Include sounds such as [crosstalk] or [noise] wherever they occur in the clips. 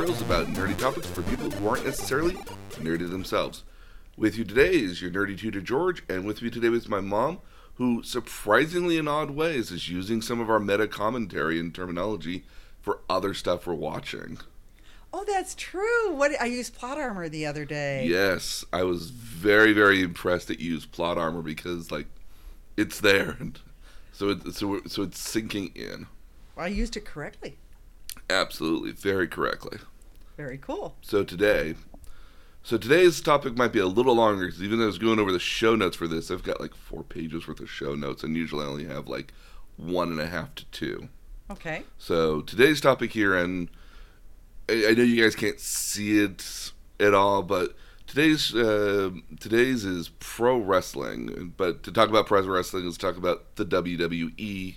tutorials about nerdy topics for people who aren't necessarily nerdy themselves. With you today is your nerdy tutor George, and with me today is my mom, who surprisingly in odd ways is using some of our meta commentary and terminology for other stuff we're watching. Oh, that's true. What I used plot armor the other day. Yes, I was very very impressed that you used plot armor because like it's there, and [laughs] so it, so so it's sinking in. I used it correctly. Absolutely, very correctly. Very cool. So today, so today's topic might be a little longer because even though I was going over the show notes for this, I've got like four pages worth of show notes, and usually I only have like one and a half to two. Okay. So today's topic here, and I, I know you guys can't see it at all, but today's uh, today's is pro wrestling. But to talk about pro wrestling let's talk about the WWE,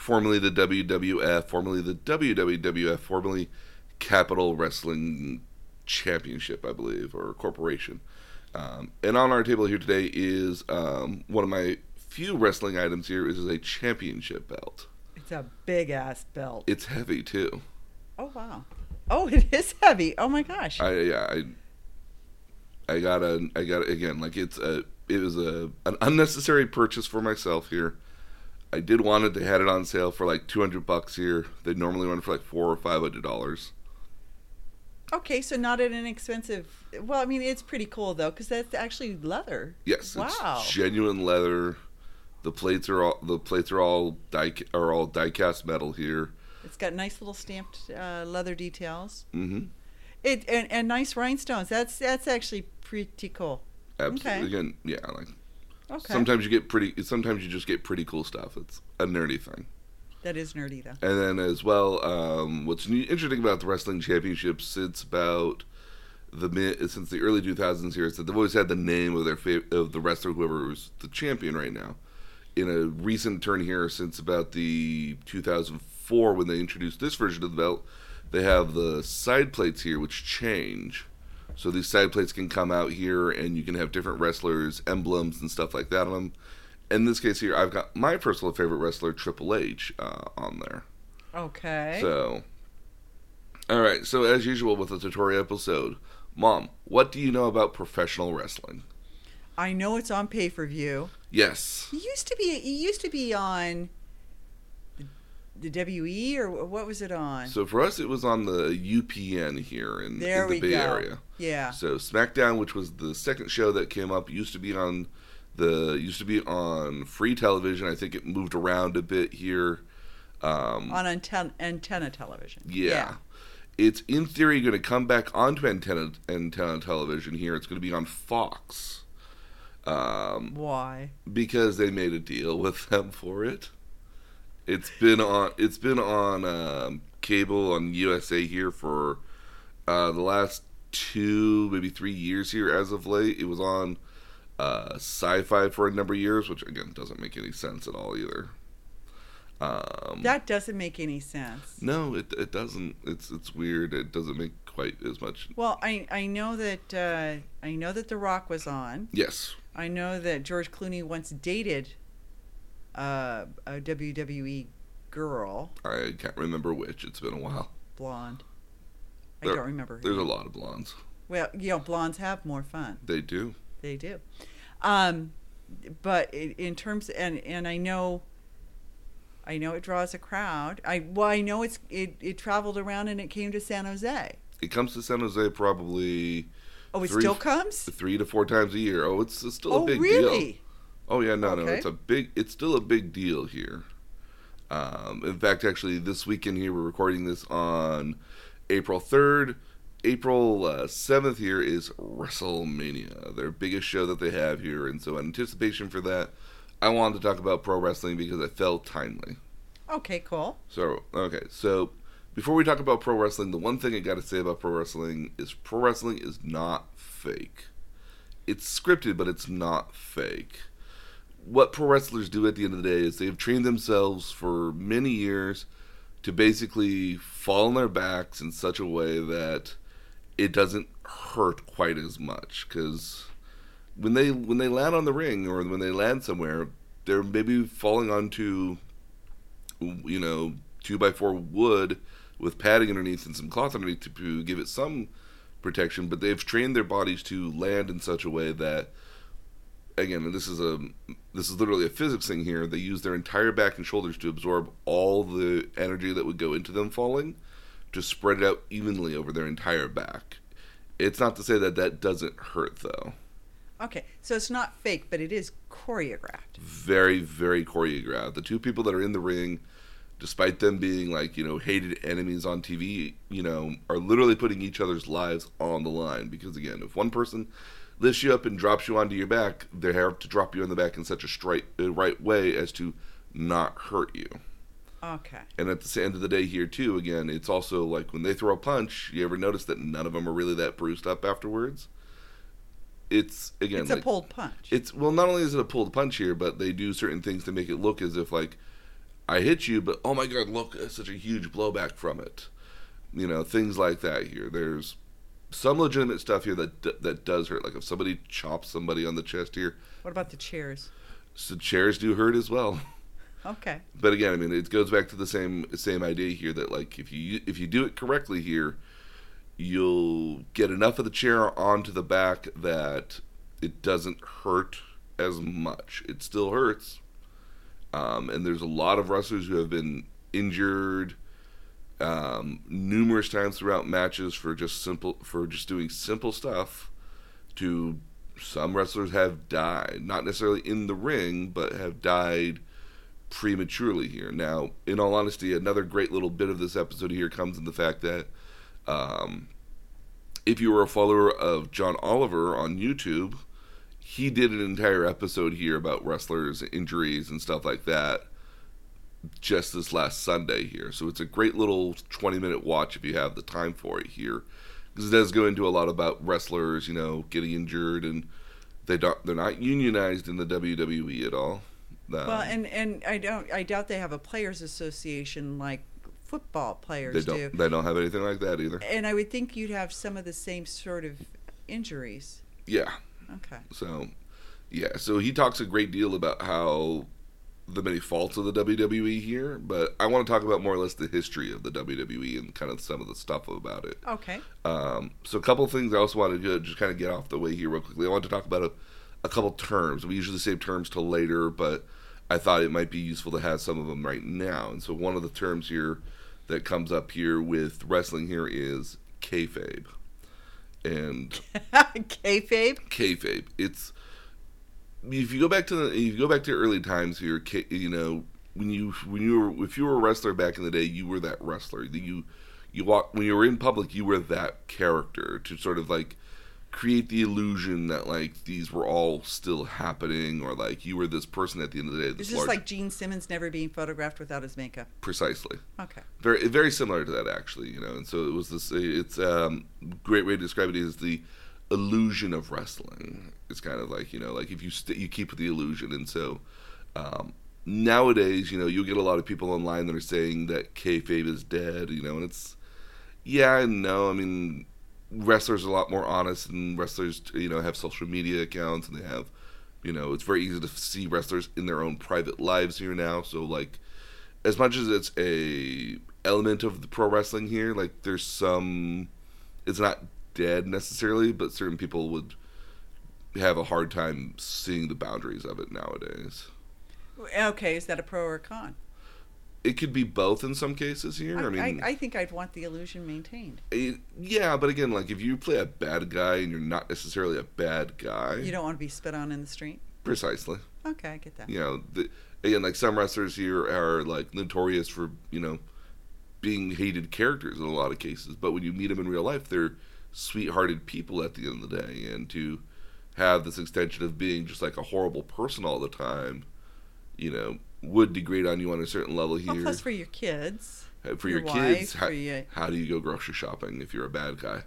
formerly the WWF, formerly the WWWF, formerly Capitol Wrestling Championship, I believe, or corporation. Um, and on our table here today is um, one of my few wrestling items here is a championship belt. It's a big ass belt. It's heavy too. Oh wow. Oh, it is heavy. Oh my gosh. I yeah I I got a I got again like it's a it was a an unnecessary purchase for myself here. I did want it. They had it on sale for like two hundred bucks here. They normally run for like four or five hundred dollars. Okay, so not at an expensive. Well, I mean, it's pretty cool though, because that's actually leather. Yes, Wow. it's genuine leather. The plates are all the plates are all die are all die cast metal here. It's got nice little stamped uh, leather details. Mm-hmm. It and, and nice rhinestones. That's that's actually pretty cool. Absolutely. Okay. Again, yeah. Like Okay. sometimes you get pretty. Sometimes you just get pretty cool stuff. It's a nerdy thing. that is nerdy though. And then as well, um, what's ne- interesting about the wrestling championships since about the mid, since the early 2000s here is that they've always had the name of their fav- of the wrestler whoever was the champion right now. In a recent turn here, since about the 2004 when they introduced this version of the belt, they have the side plates here which change. So these side plates can come out here, and you can have different wrestlers, emblems, and stuff like that on them. In this case here, I've got my personal favorite wrestler, Triple H, uh, on there. Okay. So, all right. So as usual with the tutorial episode, Mom, what do you know about professional wrestling? I know it's on pay per view. Yes. It used to be. It used to be on the, WE or what was it on? So for us, it was on the UPN here in, in the we Bay go. Area. Yeah. So SmackDown, which was the second show that came up, used to be on the used to be on free television. I think it moved around a bit here. Um, on antenna, antenna television. Yeah. It's in theory going to come back onto antenna antenna television here. It's going to be on Fox. Um, Why? because they made a deal with them for it. It's been on it's been on um, cable on USA here for uh, the last two maybe three years here as of late. It was on uh, Sci-Fi for a number of years, which again doesn't make any sense at all either. Um, That doesn't make any sense. no, it it doesn't. It's it's weird. It doesn't make quite as much. Well, I I know that uh, I know that The Rock was on. Yes, I know that George Clooney once dated uh, a WWE girl, I can't remember which. It's been a while. blonde. I There- don't remember. her There's a lot of blondes. Well, you know, blondes have more fun. They do. They do. Um, but in, terms and and I know I know it draws a crowd. I well I know it's it, it traveled around and it came to San Jose. It comes to San Jose probably Oh, it Three- still comes? three to four times a year. Oh, it's, it's still a Oh, big deal. really? Oh yeah, no, no, it's a big. It's still a big deal here. Um, in fact, actually, this weekend here, we're recording this on April third. April uh, seventh here is WrestleMania, their biggest show that they have here, and so in anticipation for that, I wanted to talk about pro wrestling because I felt timely. Okay, cool. So, okay, so before we talk about pro wrestling, the one thing I got to say about pro wrestling is pro wrestling is not fake. It's scripted, but it's not fake. What pro wrestlers do at the end of the day is they've trained themselves for many years to basically fall on their backs in such a way that it doesn't hurt quite as much because when they when they land on the ring or when they land somewhere they're maybe falling onto you know two by four wood with padding underneath and some cloth underneath to, to give it some protection. But they've trained their bodies to land in such a way that, again, this is a this is literally a physics thing here. They use their entire back and shoulders to absorb all the energy that would go into them falling, to spread it out evenly over their entire back. It's not to say that that doesn't hurt though. Okay, so it's not fake, but it is choreographed. very, very choreographed. The two people that are in the ring, despite them being like, you know, hated enemies on TV, you know, are literally putting each other's lives on the line. Because again, if one person lifts you up and drops you onto your back, they have to drop you on the back in such a straight, uh, right way as to not hurt you. Okay. And at the end of the day, here too, again, it's also like when they throw a punch. You ever notice that none of them are really that bruised up afterwards? It's again, It's a pulled punch. it's well, not only is it a pulled punch here, but they do certain things to make it look as if like I hit you, but oh my god, look, such a huge blowback from it. You know, things like that here. There's some legitimate stuff here that that does hurt. Like if somebody chops somebody on the chest here, what about the chairs? so chairs do hurt as well. Okay. But again, I mean, it goes back to the same same idea here that like if you if you do it correctly here, you'll get enough of the chair onto the back that it doesn't hurt as much. It still hurts, um, and there's a lot of wrestlers who have been injured um, numerous times throughout matches for just simple for just doing simple stuff. To some wrestlers have died, not necessarily in the ring, but have died prematurely here. Now, in all honesty, another great little bit of this episode here comes in the fact that um, if you were a follower of John Oliver on YouTube, he did an entire episode here about wrestlers' injuries and stuff like that just this last Sunday here. So it's a great little 20 minute watch if you have the time for it here. Because it does go into a lot about wrestlers, you know, getting injured and they don't they're not unionized in the WWE at all. Um, Well, and and I don't I doubt they have a players association like football players they don't do. they don't have anything like that either. And I would think you'd have some of the same sort of injuries. Yeah. Okay. So, yeah. So he talks a great deal about how the many faults of the WWE here, but I want to talk about more or less the history of the WWE and kind of some of the stuff about it. Okay. Um, so a couple of things I also wanted to just kind of get off the way here real quickly. I want to talk about a, a couple terms. We usually save terms till later, but I thought it might be useful to have some of them right now. And so one of the terms here that comes up here with wrestling here is kayfabe. And [laughs] Kayfabe. kayfabe. It's if you go back to the, if you go back to early times here, you know when you when you were if you were a wrestler back in the day, you were that wrestler. You you walk when you were in public, you were that character to sort of like create the illusion that like these were all still happening, or like you were this person at the end of the day. This this large, like Gene Simmons never being photographed without his makeup? precisely Okay. very very similar to that actually you know and so it was this it's um great way to describe it is the illusion of wrestling it's kind of like you know like if you st- you keep the illusion. And so um nowadays you know you'll get a lot of people online that are saying that kayfabe is dead you know and it's yeah and no i mean wrestlers are a lot more honest and wrestlers you know have social media accounts and they have you know it's very easy to see wrestlers in their own private lives here now. So like as much as it's a element of the pro wrestling here, like there's some, it's not dead necessarily, but certain people would have a hard time seeing the boundaries of it nowadays. Okay. Is that a pro or a con? It could be both in some cases here. I, I, mean, I, I think I'd want the illusion maintained. it- yeah, but again, like if you play a bad guy and you're not necessarily a bad guy, You don't want to be spit on in the street. precisely. Okay, I get that. you know, the, again, like some wrestlers here are like notorious for you know being hated characters in a lot of cases, but when you meet them in real life, they're sweethearted people at the end of the day, and to have this extension of being just like a horrible person all the time, you know, would degrade on you on a certain level here. Well, plus for your kids. Uh, for your your, kids, wife, how, for your- how do you go grocery shopping if you're a bad guy?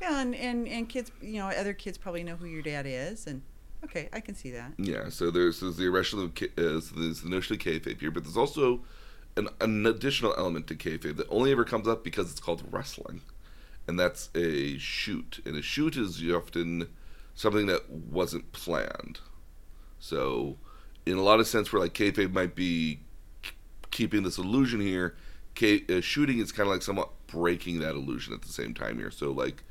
Yeah, and, and, and kids, you know, other kids probably know who your dad is. And okay, I can see that. Yeah, so there's, there's the irrational, uh, so there's the notion of kayfabe here, but there's also an, an additional element to kayfabe that only ever comes up because it's called wrestling, and that's a shoot. And a shoot is often something that wasn't planned. So, in a lot of sense, where like kayfabe might be k- keeping this illusion here, ca- uh, shooting is kind of like somewhat breaking that illusion at the same time here. So like,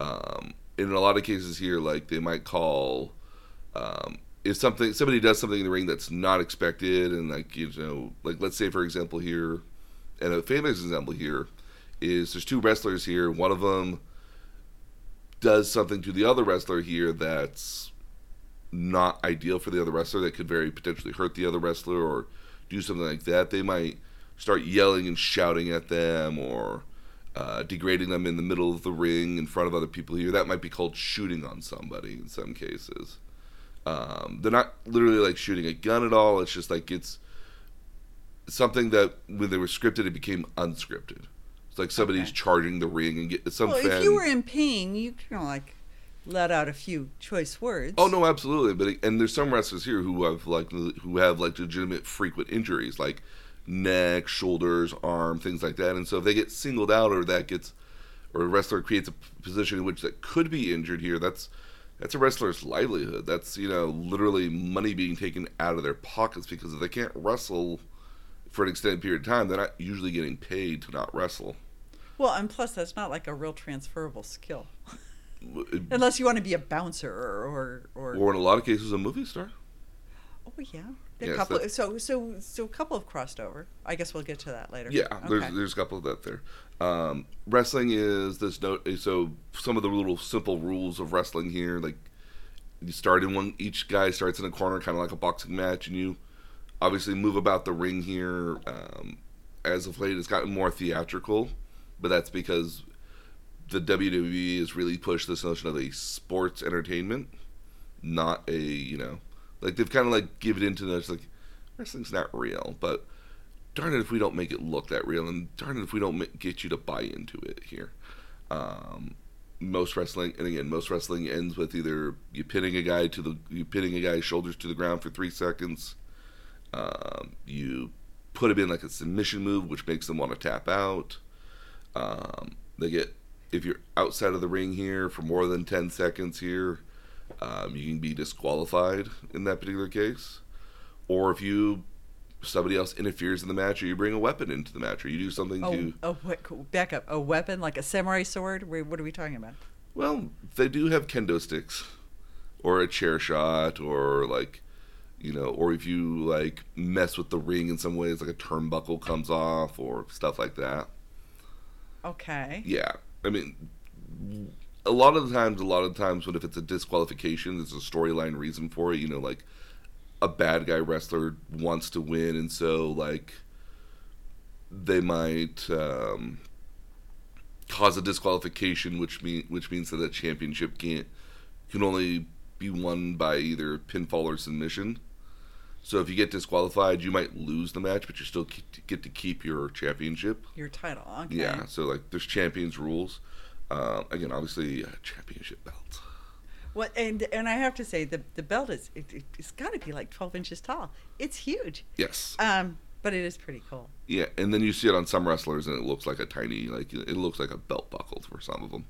um, in a lot of cases here, like they might call um, if something somebody does something in the ring that's not expected, and like you know, like let's say for example here, and a famous example here is there's two wrestlers here. One of them does something to the other wrestler here that's not ideal for the other wrestler that could very potentially hurt the other wrestler or do something like that. They might start yelling and shouting at them or uh, degrading them in the middle of the ring in front of other people here. That might be called shooting on somebody in some cases. Um, they're not literally like shooting a gun at all. It's just like it's something that when they were scripted, it became unscripted. It's like somebody's Okay. charging the ring and get some well, fan. if you were in pain, you know like let out a few choice words. Oh no, absolutely. But and there's some wrestlers here who have like who have like legitimate frequent injuries, like neck, shoulders, arm, things like that. And so if they get singled out, or that gets, or a wrestler creates a position in which that could be injured here, that's that's a wrestler's livelihood. That's you know literally money being taken out of their pockets because if they can't wrestle for an extended period of time, they're not usually getting paid to not wrestle. Well, and plus that's not like a real transferable skill, [laughs] unless you want to be a bouncer or or, or in a lot of cases, a movie star. oh yeah, a Yes, couple. so so so a couple have crossed over. I guess we'll get to that later. Yeah, there's there's a couple of that there. Um, wrestling is this note. So some of the little simple rules of wrestling here, like you start in one. Each guy starts in a corner, kind of like a boxing match, and you obviously move about the ring here. Um, as of late, it's gotten more theatrical, but that's because the WWE has really pushed this notion of a sports entertainment, not a you know, like they've kind of like given into this like wrestling's not real, but darn it if we don't make it look that real, and darn it if we don't get you to buy into it here. Um, most wrestling, and again, most wrestling ends with either you pinning a guy to the you pinning a guy's shoulders to the ground for three seconds. Um, you put him in like a submission move, which makes them want to tap out. Um, they get if you're outside of the ring here for more than ten seconds here, um, you can be disqualified in that particular case. Or if you somebody else interferes in the match, or you bring a weapon into the match, or you do something Oh, to oh, what, back up. A weapon like a samurai sword. What are we talking about? well, they do have kendo sticks, or a chair shot, or like you know, or if you like mess with the ring in some ways, like a turnbuckle comes off, or stuff like that. Okay. Yeah, I mean, a lot of the times, a lot of times, when if it's a disqualification, there's a storyline reason for it. You know, like a bad guy wrestler wants to win, and so like they might um, cause a disqualification, which mean which means that the championship can't can only be won by either pinfall or submission. So if you get disqualified, you might lose the match, but you still get to keep your championship. Your title. Okay. Yeah, so like there's champions rules. Um, again, obviously, uh, championship belt. What and and I have to say the the belt is it, it, it's got to be like 12 inches tall. It's huge. Yes. Um, but it is pretty cool. Yeah, and then you see it on some wrestlers, and it looks like a tiny, like it looks like a belt buckle for some of them.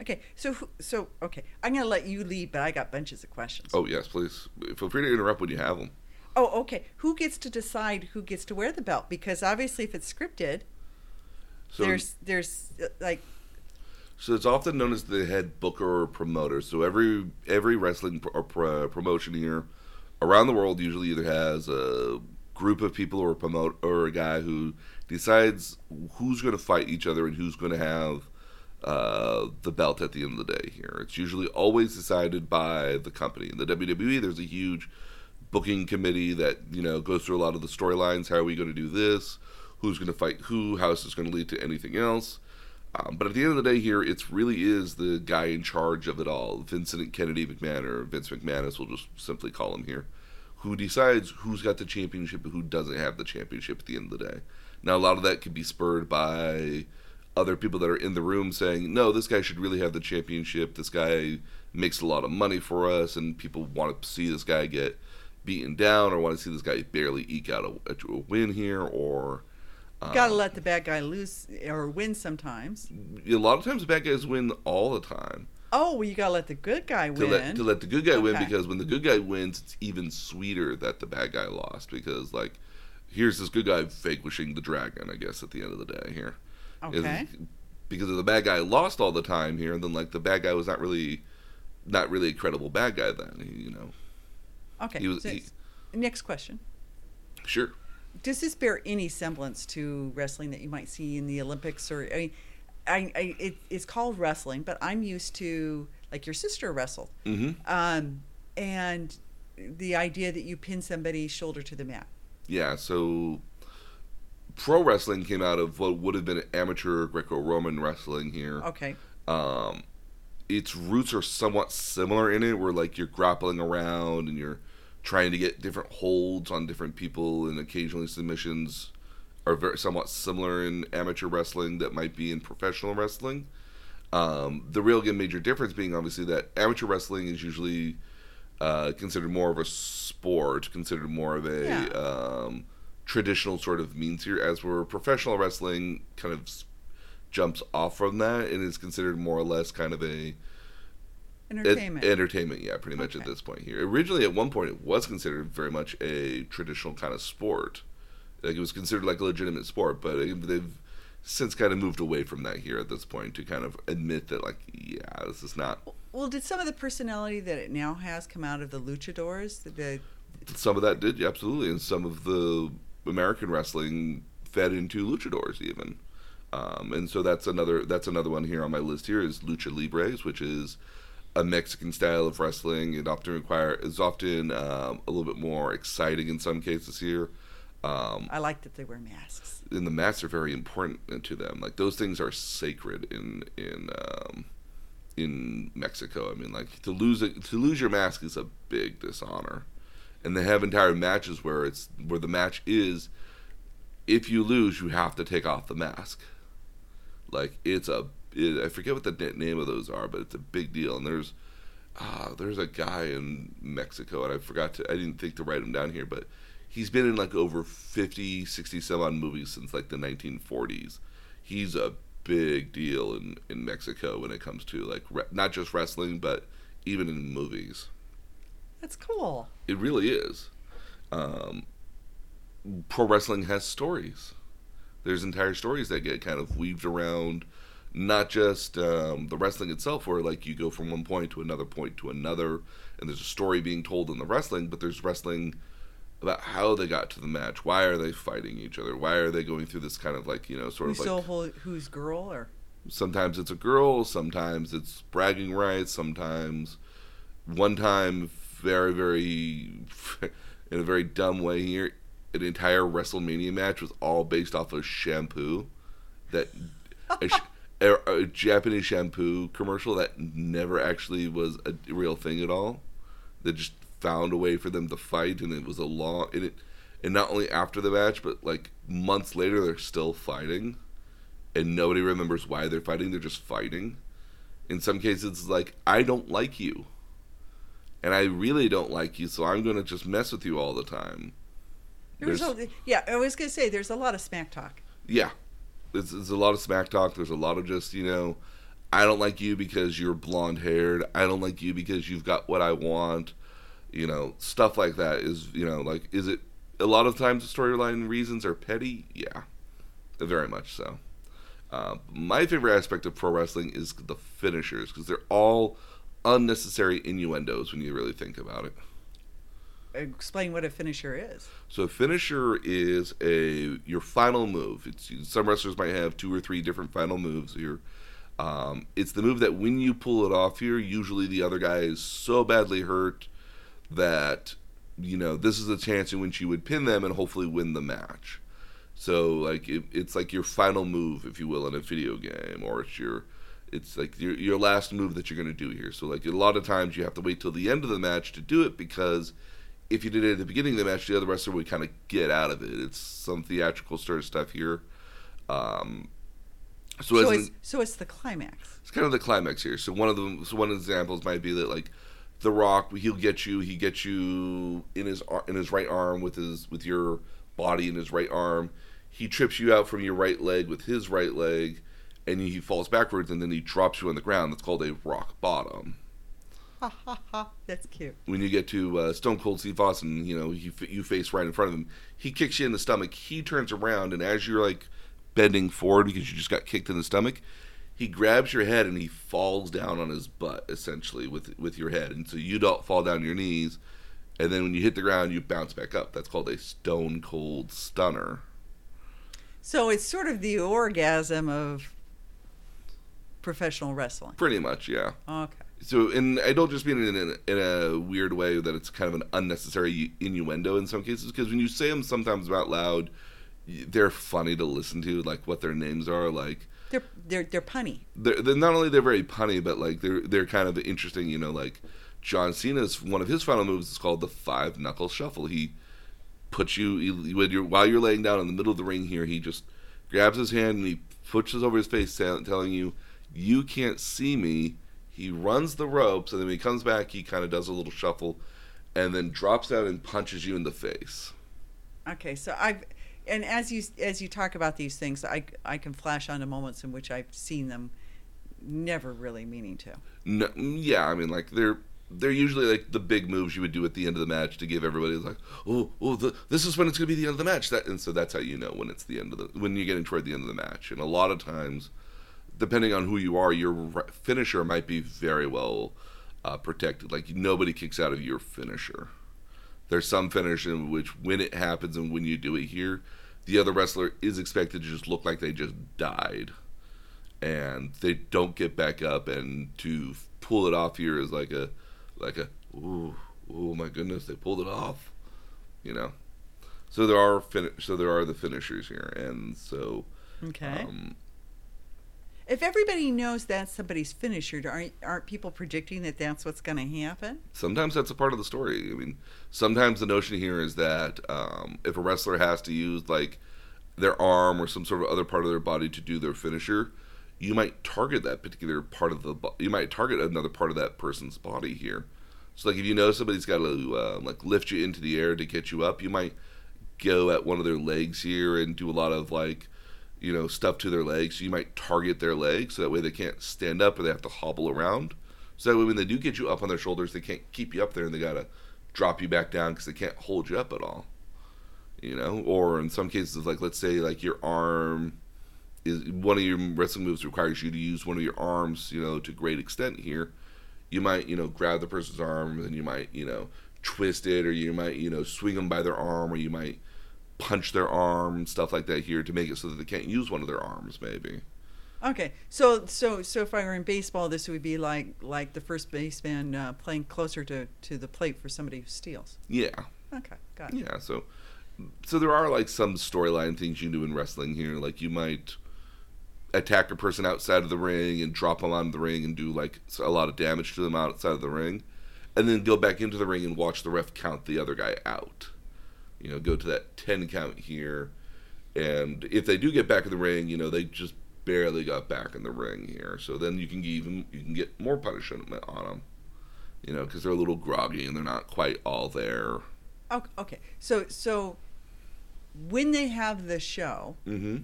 Okay, so so okay, I'm gonna let you lead, but I got bunches of questions. Oh yes, please feel free to interrupt when you have them. Oh, okay. Who gets to decide who gets to wear the belt? Because obviously, if it's scripted, So there's there's uh, like So it's often known as the head booker or promoter. So every every wrestling pro- or pro- promotion here around the world usually either has a group of people or a promote or a guy who decides who's going to fight each other and who's going to have uh, the belt at the end of the day. Here, it's usually always decided by the company. In the WWE, there's a huge booking committee that you know goes through a lot of the storylines. How are we going to do this? Who's going to fight who? How is this going to lead to anything else? Um, but at the end of the day, here it's really is the guy in charge of it all, Vincent Kennedy McMahon or Vince McMahon, we'll just simply call him here, who decides who's got the championship and who doesn't have the championship at the end of the day. Now, a lot of that could be spurred by other people that are in the room saying, "No, this guy should really have the championship. This guy makes a lot of money for us, and people want to see this guy get beaten down, or want to see this guy barely eke out a, a win here, or." um, gotta let the bad guy lose or win sometimes. a lot of times the bad guys win all the time. Oh, well, you gotta let the good guy To win. let to let the good guy win because when the good guy wins, it's even sweeter that the bad guy lost because like here's this good guy vanquishing the dragon. I guess at the end of the day here. Okay. because if the bad guy lost all the time here, and then like the bad guy was not really, not really a credible bad guy. Then you know, Okay. he was so- he, next question. sure. Does this bear any semblance to wrestling that you might see in the Olympics? Or I mean, I, I it, it's called wrestling, but I'm used to like your sister wrestled, hmm um, and the idea that you pin somebody's shoulder to the mat. Yeah, so pro wrestling came out of what would have been amateur Greco-Roman wrestling here. Okay. Um, its roots are somewhat similar in it, where like you're grappling around and you're trying to get different holds on different people, and occasionally submissions are very somewhat similar in amateur wrestling that might be in professional wrestling. Um, the real major difference being obviously that amateur wrestling is usually uh, considered more of a sport, considered more of a Yeah. um, traditional sort of means here, as where professional wrestling kind of jumps off from that and is considered more or less kind of a Entertainment. Entertainment, yeah, pretty much at this point here. Originally, at one point, it was considered very much a traditional kind of sport. Like it was considered like a legitimate sport, but they've since kind of moved away from that here at this point to kind of admit that, like, yeah, this is not. well, did some of the personality that it now has come out of the luchadors? The, the Some of that did, yeah, absolutely, and some of the American wrestling fed into luchadors even. Um, and so that's another that's another one here on my list here is lucha libres, which is a Mexican style of wrestling. It often require is often um, a little bit more exciting in some cases here. Um, I like that they wear masks. and the masks are very important to them. Like those things are sacred in in um, in Mexico. I mean, like to lose it, to lose your mask is a big dishonor, and they have entire matches where it's where the match is. If you lose, you have to take off the mask. Like it's a, I forget what the name of those are, but it's a big deal. And there's, ah, there's a guy in Mexico, and I forgot to, I didn't think to write him down here, but he's been in like over 50, 60 some odd movies since like the 1940s. He's a big deal in, in Mexico when it comes to like re- not just wrestling, but even in movies. That's cool. It really is. Um, pro wrestling has stories. There's entire stories that get kind of weaved around, not just um, the wrestling itself, where like you go from one point to another point to another, and there's a story being told in the wrestling, but there's wrestling about how they got to the match. Why are they fighting each other? Why are they going through this kind of like you know sort Who's of like who, who's girl or sometimes it's a girl, sometimes it's bragging rights, sometimes one time very very [laughs] in a very dumb way here an entire WrestleMania match was all based off of shampoo that [laughs] a, sh- a, a Japanese shampoo commercial that never actually was a real thing at all that just found a way for them to fight and it was a long and it and not only after the match but like months later they're still fighting and nobody remembers why they're fighting. They're just fighting. In some cases, it's like I don't like you, and I really don't like you, so I'm going to just mess with you all the time. there's There's- a, yeah. I was gonna say there's a lot of smack talk. Yeah, there's, there's a lot of smack talk. There's a lot of just you know, I don't like you because you're blonde haired. I don't like you because you've got what I want. You know, stuff like that is you know like is it a lot of times the storyline reasons are petty? Yeah, very much so. Uh, my favorite aspect of pro wrestling is the finishers because they're all unnecessary innuendos when you really think about it. Explain what a finisher is. So a finisher is a your final move. It's some wrestlers might have two or three different final moves here. Um, it's the move that when you pull it off here, usually the other guy is so badly hurt that you know this is a chance in which you would pin them and hopefully win the match. So like it, it's like your final move, if you will, in a video game, or it's your it's like your your last move that you're going to do here. So like a lot of times you have to wait till the end of the match to do it because if you did it at the beginning of the match, the other wrestler would kind of get out of it. It's some theatrical sort of stuff here. Um, so, So, it's an, so it's the climax. it's kind of the climax here. So one of them, so one of the examples might be that like The Rock, he'll get you, he gets you in his in his right arm with his with your body in his right arm. He trips you out from your right leg with his right leg, and he falls backwards, and then he drops you on the ground. That's called a rock bottom. Ha ha ha. That's cute. when you get to uh, Stone Cold Steve Austin, you know, you, you face right in front of him. He kicks you in the stomach. He turns around, and as you're like bending forward because you just got kicked in the stomach, he grabs your head and he falls down on his butt essentially with with your head, and so you don't fall down on your knees. And then when you hit the ground, you bounce back up. That's called a Stone Cold Stunner. So it's sort of the orgasm of professional wrestling. Pretty much, yeah. Okay. So, and I don't just mean it in a, in a weird way that it's kind of an unnecessary innuendo in some cases, because when you say them sometimes out loud, they're funny to listen to, like what their names are. Like, They're they're they're punny. they're, they're not only they're very punny, but like they're they're kind of interesting. You know, like John Cena's one of his final moves is called the five knuckle shuffle. He puts you he, when you're while you're laying down in the middle of the ring here. He just grabs his hand and he pushes over his face, telling you, "You can't see me." He runs the ropes, and then when he comes back, he kind of does a little shuffle, and then drops down and punches you in the face. Okay, so I've and as you as you talk about these things, I I can flash onto moments in which I've seen them, never really meaning to. No, yeah, I mean, like they're they're usually like the big moves you would do at the end of the match to give everybody like, oh, oh, the, this is when it's gonna be the end of the match. That and so that's how you know when it's the end of the when you're getting toward the end of the match. And a lot of times, depending on who you are, your finisher might be very well uh, protected. Like nobody kicks out of your finisher. There's some finish in which when it happens and when you do it here, the other wrestler is expected to just look like they just died and they don't get back up and to pull it off here is like a like a ooh oh my goodness they pulled it off you know so there are fin- so there are the finishers here and so Okay. um, if everybody knows that's somebody's finisher, aren't aren't people predicting that that's what's going to happen? sometimes that's a part of the story i mean sometimes the notion here is that um, if a wrestler has to use like their arm or some sort of other part of their body to do their finisher you might target that particular part of the bo- you might target another part of that person's body here so like if you know somebody's got to uh, like lift you into the air to get you up you might go at one of their legs here and do a lot of like you know stuff to their legs. So you might target their legs so that way they can't stand up or they have to hobble around. So that way when they do get you up on their shoulders they can't keep you up there and they gotta drop you back down because they can't hold you up at all you know? Or in some cases like let's say like your arm is one of your wrestling moves requires you to use one of your arms you know to great extent here. You might you know grab the person's arm and you might you know twist it or you might you know swing them by their arm or you might punch their arm stuff like that here to make it so that they can't use one of their arms maybe Okay, so so so if I were in baseball, this would be like like the first baseman uh, playing closer to to the plate for somebody who steals. yeah Okay, got it. yeah so so there are like some storyline things you do in wrestling here like you might attack a person outside of the ring and drop them on the ring and do like a lot of damage to them outside of the ring and then go back into the ring and watch the ref count the other guy out you know go to that 10 count here and if they do get back in the ring you know they just barely got back in the ring here so then you can give them you can get more punishment on them you know because they're a little groggy and they're not quite all there Okay, okay. So so when they have the show, mm-hmm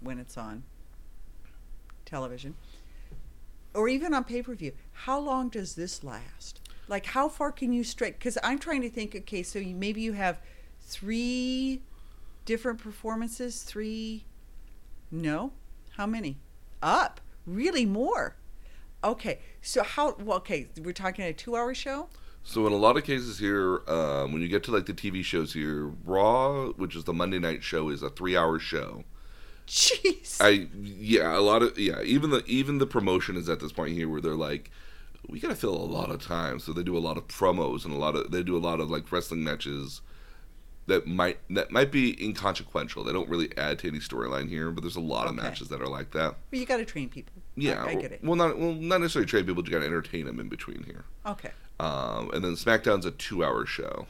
when it's on television, or even on pay per view, how long does this last? Like, how far can you stretch? Because I'm trying to think. Okay, so you, maybe you have three different performances. Three, no, how many? Up, really more. Okay, so how? Well, okay, we're talking a two-hour show. So in a lot of cases here, um, when you get to like the TV shows here, Raw, which is the Monday night show, is a three-hour show. Jeez. I yeah, a lot of yeah, even the even the promotion is at this point here where they're like, we gotta fill a lot of time, so they do a lot of promos and a lot of they do a lot of like wrestling matches that might that might be inconsequential. They don't really add to any storyline here, but there's a lot of Okay. matches that are like that. well, you got to train people. Yeah, I, I get it. well not well not necessarily train people, but you gotta entertain them in between here. Okay. Um, and then SmackDown's a two-hour show.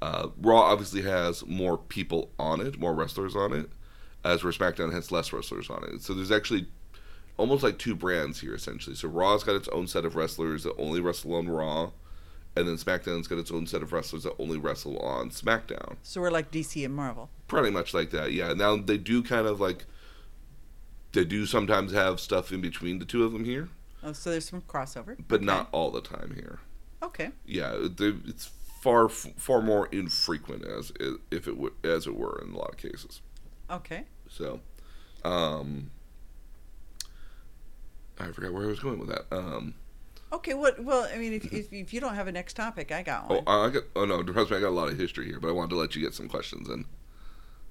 Uh, Raw obviously has more people on it, more wrestlers on it, as where SmackDown has less wrestlers on it. So there's actually almost like two brands here essentially. So Raw's got its own set of wrestlers that only wrestle on Raw, and then SmackDown's got its own set of wrestlers that only wrestle on SmackDown. So we're like DC and Marvel. Pretty much like that, yeah. Now they do kind of like they do sometimes have stuff in between the two of them here. Oh, so there's some crossover. but Okay. not all the time here. Okay. Yeah, it's far far more infrequent as if it would as it were in a lot of cases. Okay. So, um, I forgot where I was going with that. Um, Okay. What? Well, I mean, if, if, if you don't have a next topic, I got oh, one. I got. Oh no, trust me, I got a lot of history here, but I wanted to let you get some questions in.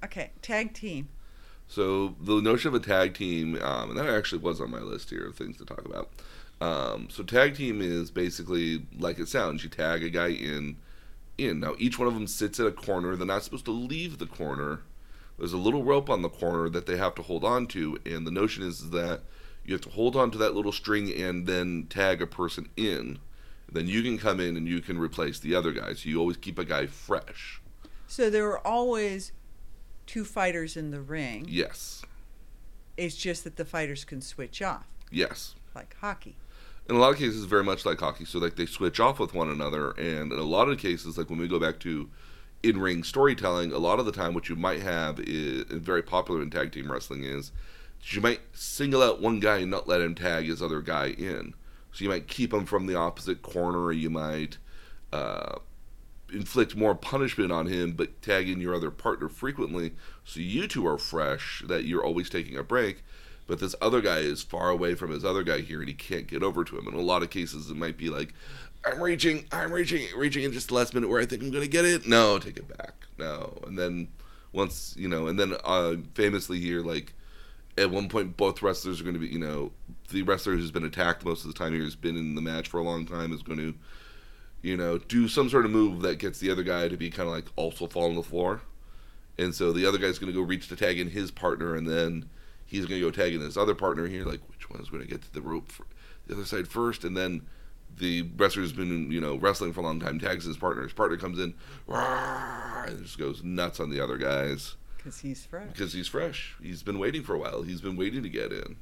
Okay. Tag team. So the notion of a tag team, um, and that actually was on my list here of things to talk about. Um, so tag team is basically like it sounds. You tag a guy in, in. Now each one of them sits at a corner. They're not supposed to leave the corner. There's a little rope on the corner that they have to hold on to, and the notion is that you have to hold on to that little string and then tag a person in. Then you can come in and you can replace the other guy. So you always keep a guy fresh. So there are always two fighters in the ring. Yes. It's just that the fighters can switch off, Yes. like hockey. in a lot of cases very much like hockey so like they switch off with one another and in a lot of cases like when we go back to in-ring storytelling a lot of the time what you might have is very popular in tag team wrestling is you might single out one guy and not let him tag his other guy in so you might keep him from the opposite corner or you might uh, inflict more punishment on him but tag in your other partner frequently so you two are fresh that you're always taking a break but this other guy is far away from his other guy here and he can't get over to him. In a lot of cases, it might be like, I'm reaching, I'm reaching, reaching in just the last minute where I think I'm going to get it. No, take it back. No. And then once, you know, and then uh, famously here, like, at one point, both wrestlers are going to be, you know, the wrestler who's been attacked most of the time here has been in the match for a long time is going to, you know, do some sort of move that gets the other guy to be kind of like also fall on the floor. And so the other guy's going to go reach to tag in his partner, and then he's going to go tag in his other partner here. Like, which one is going to get to the rope for the other side first? And then the wrestler's been, you know, wrestling for a long time, tags his partner. His partner comes in, "Rah!" and just goes nuts on the other guys Because he's fresh. because he's fresh. He's been waiting for a while. He's been waiting to get in.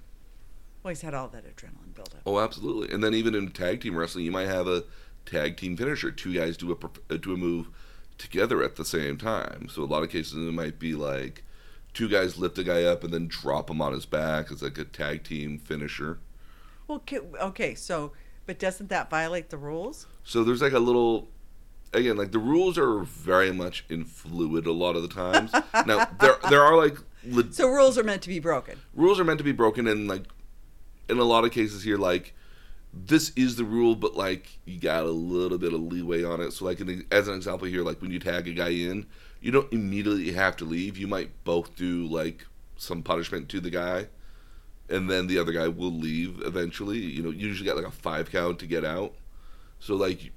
Well, he's had all that adrenaline build up. Oh, absolutely. And then even in tag team wrestling, you might have a tag team finisher. Two guys do a uh, do a move together at the same time. So a lot of cases it might be like two guys lift a guy up and then drop him on his back. It's like a tag team finisher. Well, okay, so, but doesn't that violate the rules? So there's like a little again, like the rules are very much in fluid a lot of the times. now there there are like le- So rules are meant to be broken. rules are meant to be broken and like in a lot of cases here like this is the rule but like you got a little bit of leeway on it so like an, as an example here like when you tag a guy in you don't immediately have to leave you might both do like some punishment to the guy and then the other guy will leave eventually you know you usually got like a five count to get out so like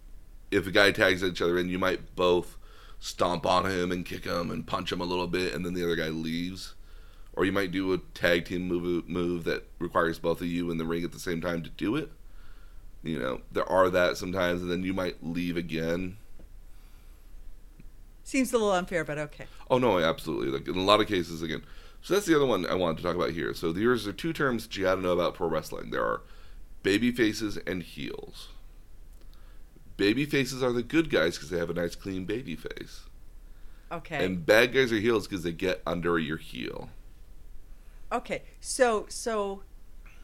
if a guy tags each other in you might both stomp on him and kick him and punch him a little bit and then the other guy leaves or you might do a tag team move move that requires both of you in the ring at the same time to do it. You know, there are that sometimes, and then you might leave again. Seems a little unfair, but okay. Oh no, absolutely. Like in a lot of cases, again. So that's the other one I wanted to talk about here. So there's are two terms that you got to know about pro wrestling. There are baby faces and heels. Baby faces are the good guys because they have a nice clean baby face, Okay. and bad guys are heels because they get under your heel. okay. So, so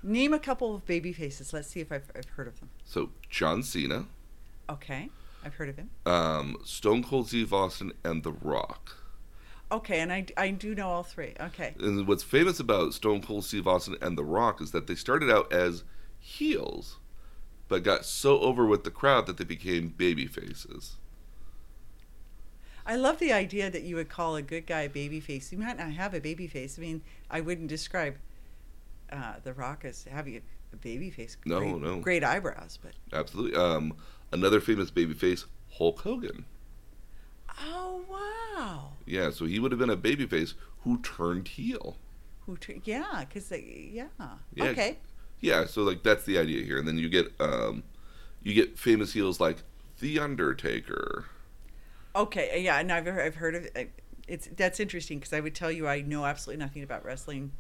name a couple of baby faces. Let's see if I've, I've heard of them. So John Cena, Okay. I've heard of him. um, Stone Cold Steve Austin, and The Rock. Okay. And I, I do know all three. Okay. And what's famous about Stone Cold Steve Austin and The Rock is that they started out as heels, but got so over with the crowd that they became baby faces. I love the idea that you would call a good guy a baby face. He might not have a baby face. I mean, I wouldn't describe uh, The Rock as having a baby face. No, great, no. Great eyebrows, but. Absolutely. Um, another famous baby face, Hulk Hogan. Oh, wow. Yeah, so he would have been a baby face who turned heel. Who? T- yeah, because they. Yeah. Yeah. Okay. Yeah, so like that's the idea here, and then you get um, you get famous heels like The Undertaker. Okay. Yeah, and I've heard, I've heard of it. It's that's interesting because I would tell you I know absolutely nothing about wrestling,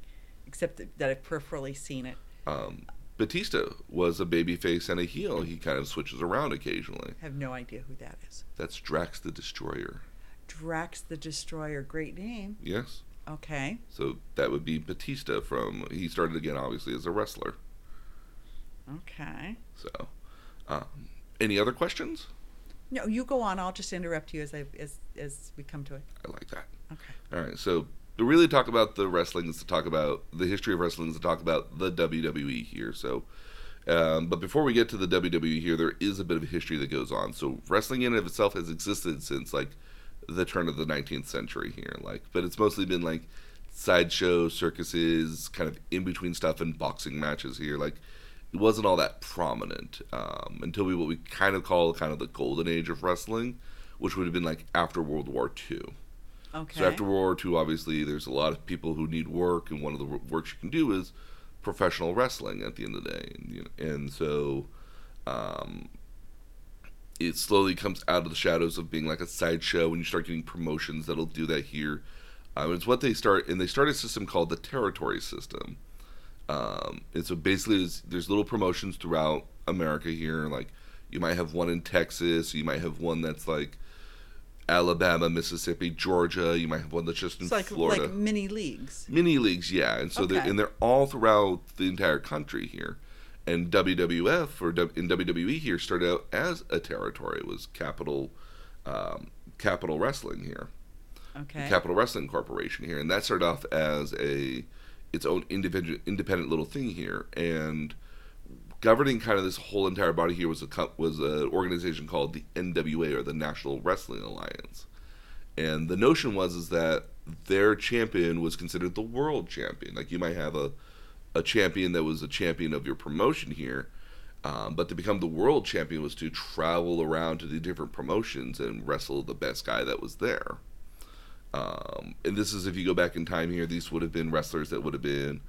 except that, that I've peripherally seen it. Um, Batista was a baby face and a heel. He kind of switches around occasionally. I Have no idea who that is. That's Drax the Destroyer. Drax the Destroyer. Great name. Yes. Okay. So that would be Batista from. He started again, obviously, as a wrestler. Okay. So, um, any other questions? No, you go on. I'll just interrupt you as I as as we come to it. I like that. Okay. All right. So to really talk about the wrestling is to talk about the history of wrestling is to talk about the WWE here. So, um, but before we get to the WWE here, there is a bit of history that goes on. So wrestling in and of itself has existed since like the turn of the 19th century here. Like, but it's mostly been like sideshow circuses, kind of in between stuff, and boxing matches here. Like, it wasn't all that prominent um, until we what we kind of call kind of the golden age of wrestling, which would have been like after World War II. Okay. So after World War II, obviously, there's a lot of people who need work, and one of the works you can do is professional wrestling. At the end of the day, and, you know, and so um, it slowly comes out of the shadows of being like a sideshow, and you start getting promotions that'll do that here. Um, it's what they start, and they start a system called the territory system. Um, and so basically, there's, there's little promotions throughout America here. Like you might have one in Texas, you might have one that's like Alabama, Mississippi, Georgia. You might have one that's just in it's like Florida. like mini leagues. Mini leagues, yeah, and so they're and they're all throughout the entire country here. And WWF or in WWE here started out as a territory. It was Capitol, um, Capitol Wrestling here, Okay. Capitol Wrestling Corporation here, and that started off as a its own independent independent little thing here. And governing kind of this whole entire body here was a was an organization called the NWA or the National Wrestling Alliance. And the notion was is that their champion was considered the world champion. Like you might have a a champion that was a champion of your promotion here, um, but to become the world champion was to travel around to the different promotions and wrestle the best guy that was there. Um, and this is if you go back in time here, these would have been wrestlers that would have been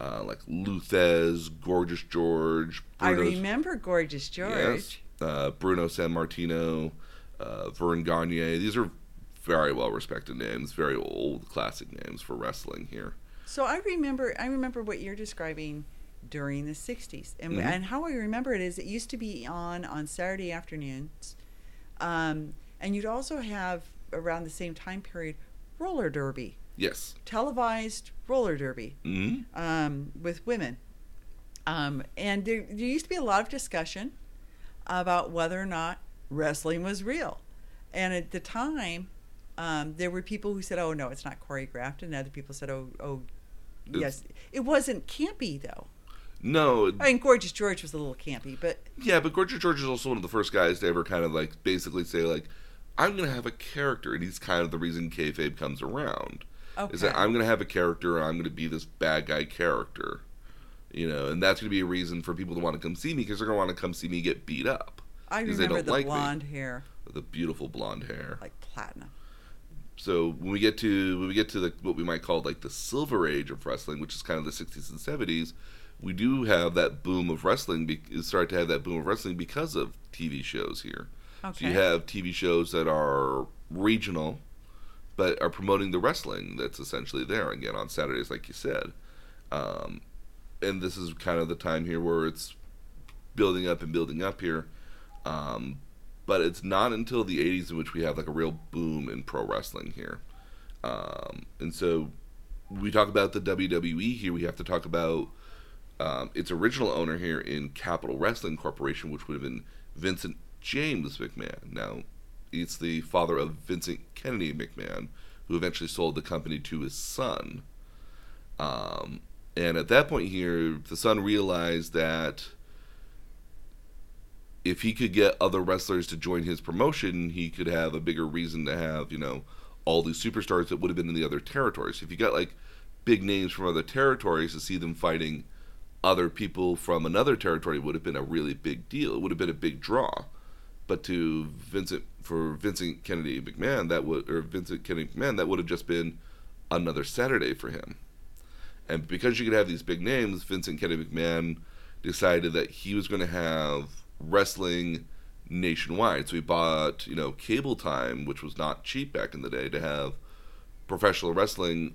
uh, like Lou Thesz, Gorgeous George, I Bruno- remember Gorgeous George. Yes. Uh, Bruno Sammartino, uh, Verne Gagne. These are very well respected names, very old classic names for wrestling here. So I remember I remember what you're describing during the 60s. And Mhm. and how I remember it is it used to be on on Saturday afternoons. Um, and you'd also have around the same time period roller derby, Yes. televised roller derby hmm um, with women. Um, and there, there used to be a lot of discussion about whether or not wrestling was real. And at the time, um, there were people who said, "Oh no, it's not choreographed," and other people said, "Oh, oh, It's- yes." It wasn't campy though. No. I mean, Gorgeous George was a little campy, but Yeah, but Gorgeous George is also one of the first guys to ever kind of like basically say like, I'm gonna have a character, and he's kind of the reason kayfabe comes around. Is that I'm gonna have a character, and I'm gonna be this bad guy character, you know, and that's gonna be a reason for people to want to come see me because they're gonna want to come see me get beat up. I 'Cause they remember don't the like me. blonde hair, The beautiful blonde hair. like platinum. so when we get to when we get to the what we might call like the silver age of wrestling, which is kind of the 60s and 70s, we do have that boom of wrestling. Be, start to have that boom of wrestling because of TV shows here. So you have TV shows that are regional, but are promoting the wrestling that's essentially there again on Saturdays, like you said. Um, and this is kind of the time here where it's building up and building up here. Um, but it's not until the 80s in which we have like a real boom in pro wrestling here. Um, and so we talk about the WWE here, we have to talk about um, its original owner here in Capitol Wrestling Corporation, which would have been Vincent James McMahon. Now, it's the father of Vincent Kennedy McMahon, who eventually sold the company to his son. Um, and at that point here, the son realized that if he could get other wrestlers to join his promotion, he could have a bigger reason to have, you know, all these superstars that would have been in the other territories. If you got like big names from other territories to see them fighting other people from another territory would have been a really big deal. It would have been a big draw. But to Vincent for Vincent Kennedy McMahon, that would or Vincent Kennedy McMahon, that would have just been another Saturday for him. And because you could have these big names, Vincent Kennedy McMahon decided that he was going to have wrestling nationwide. So he bought, you know, cable time, which was not cheap back in the day, to have professional wrestling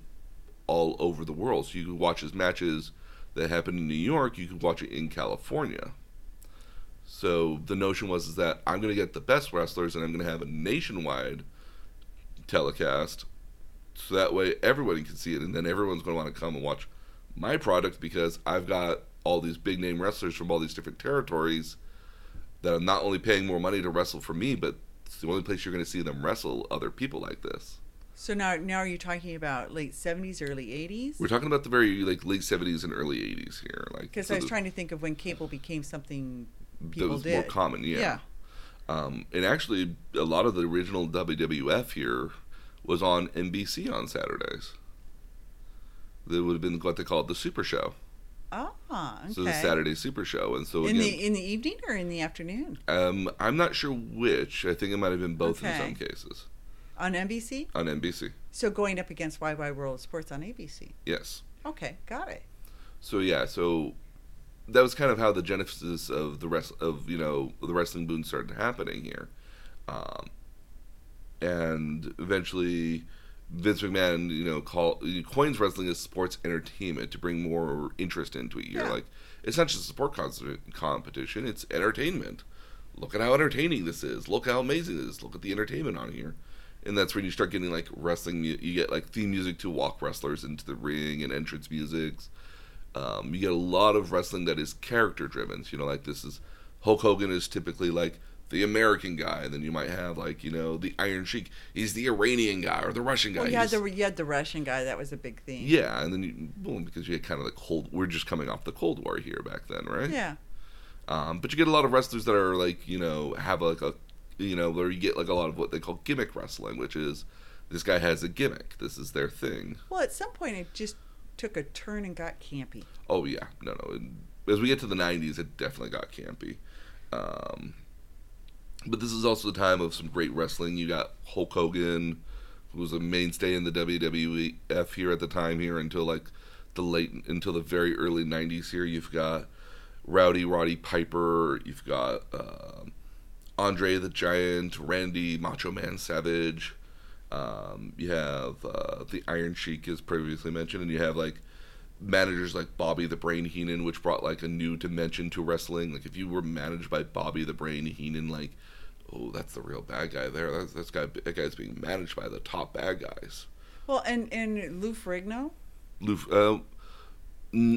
all over the world. So you could watch his matches that happened in New York, you could watch it in California. So the notion was is that I'm going to get the best wrestlers and I'm going to have a nationwide telecast so that way everybody can see it and then everyone's going to want to come and watch my product because I've got all these big name wrestlers from all these different territories that are not only paying more money to wrestle for me, but it's the only place you're going to see them wrestle other people like this. So now, now are you talking about late seventies, early eighties? We're talking about the very like late seventies and early eighties here, like Because so I was the- trying to think of when cable became something that was did. more common. Yeah. Yeah. Um, and actually, a lot of the original WWF here was on NBC on Saturdays. That would have been what they called the Super Show. Ah, okay. So the Saturday Super Show, and so in again, the in the evening or in the afternoon um, I'm not sure which. I think it might have been both in some cases on NBC. on NBC. So going up against Wide World Sports on ABC. Yes. Okay, got it. So yeah, so that was kind of how the genesis of the rest of you know the wrestling boom started happening here, um, and eventually Vince McMahon you know call coins wrestling as sports entertainment to bring more interest into it. You're Yeah. like it's not just a sport con- competition; it's entertainment. Look at how entertaining this is. Look how amazing it is. Look at the entertainment on here. And that's when you start getting like wrestling. You get like theme music to walk wrestlers into the ring and entrance musics. Um, you get a lot of wrestling that is character driven. You know, like this is Hulk Hogan is typically like the American guy. and Then you might have like you know the Iron Sheik. He's the Iranian guy or the Russian guy. Well, you had the you had the Russian guy. That was a big thing. yeah, and then you, well, because you had kind of the cold. We're just coming off the Cold War here back then, right? Yeah. Um, but you get a lot of wrestlers that are like you know have like a you know where you get like a lot of what they call gimmick wrestling, which is this guy has a gimmick. This is their thing. Well, at some point it just took a turn and got campy. Oh yeah, no, no. As we get to the '90s, it definitely got campy. Um, but this is also the time of some great wrestling. You got Hulk Hogan, who was a mainstay in the WWF here at the time here until like the late until the very early '90s. Here you've got Rowdy Roddy Piper. You've got um Andre the Giant, Randy Macho Man Savage. Um, you have uh, the Iron Sheik, as previously mentioned, and you have like managers like Bobby the Brain Heenan, which brought like a new dimension to wrestling. Like if you were managed by Bobby the Brain Heenan, like oh, that's the real bad guy there. That's that's guy that guy's being managed by the top bad guys. Well, and and Lou Ferrigno. Lou, uh,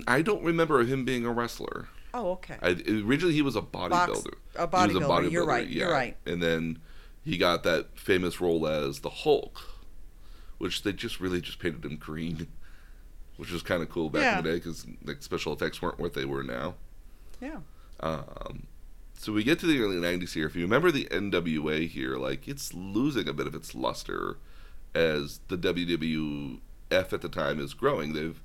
I don't remember him being a wrestler. Oh, okay. I, originally, he was a bodybuilder. a He was bodybuilder. You're right, you're right. And then he got that famous role as the Hulk, which they just really just painted him green, [laughs] which was kind of cool back Yeah. in the day because like special effects weren't what they were now. yeah. Um, so we get to the early '90s here. If you remember the NWA here, like it's losing a bit of its luster as the WWF at the time is growing. They've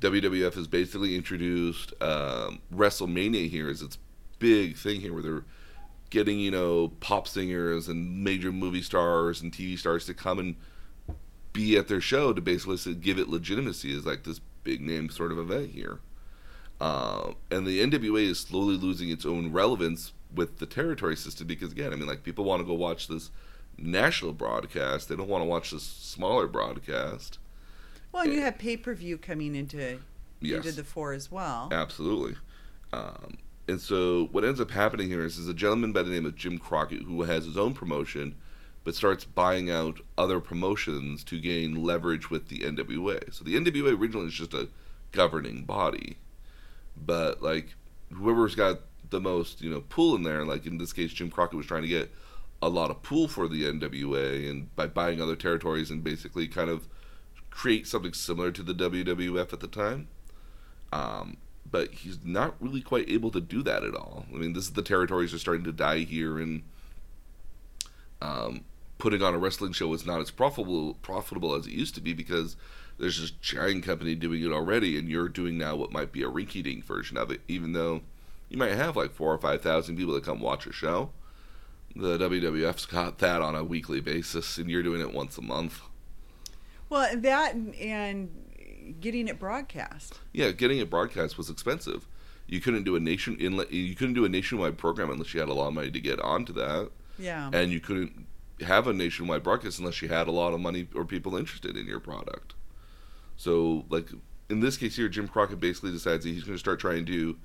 WWF has basically introduced um, WrestleMania here as its big thing here, where they're getting you know pop singers and major movie stars and TV stars to come and be at their show to basically give it legitimacy as like this big name sort of event here. Uh, and the NWA is slowly losing its own relevance with the territory system because again, I mean, like people want to go watch this national broadcast; they don't want to watch this smaller broadcast. Well, and you have pay per view coming into Yes, into the fore as well. absolutely. Um, and so what ends up happening here is, is a gentleman by the name of Jim Crockett who has his own promotion, but starts buying out other promotions to gain leverage with the NWA. So the NWA originally is just a governing body, but like whoever's got the most you know pull in there, like in this case Jim Crockett was trying to get a lot of pull for the NWA and by buying other territories and basically kind of create something similar to the WWF at the time. Um, but he's not really quite able to do that at all. I mean, this is the territories are starting to die here, and um, putting on a wrestling show is not as profitable profitable as it used to be because there's this giant company doing it already, and you're doing now what might be a rinky-dink version of it, even though you might have like four or five thousand people that come watch a show. The WWF's got that on a weekly basis, and you're doing it once a month. Well, that and, and getting it broadcast. Yeah, getting it broadcast was expensive. You couldn't do a nation inlet. You couldn't do a nationwide program unless you had a lot of money to get onto that, Yeah. and you couldn't have a nationwide broadcast unless you had a lot of money or people interested in your product. So, like in this case here, Jim Crockett basically decides that he's going to start trying to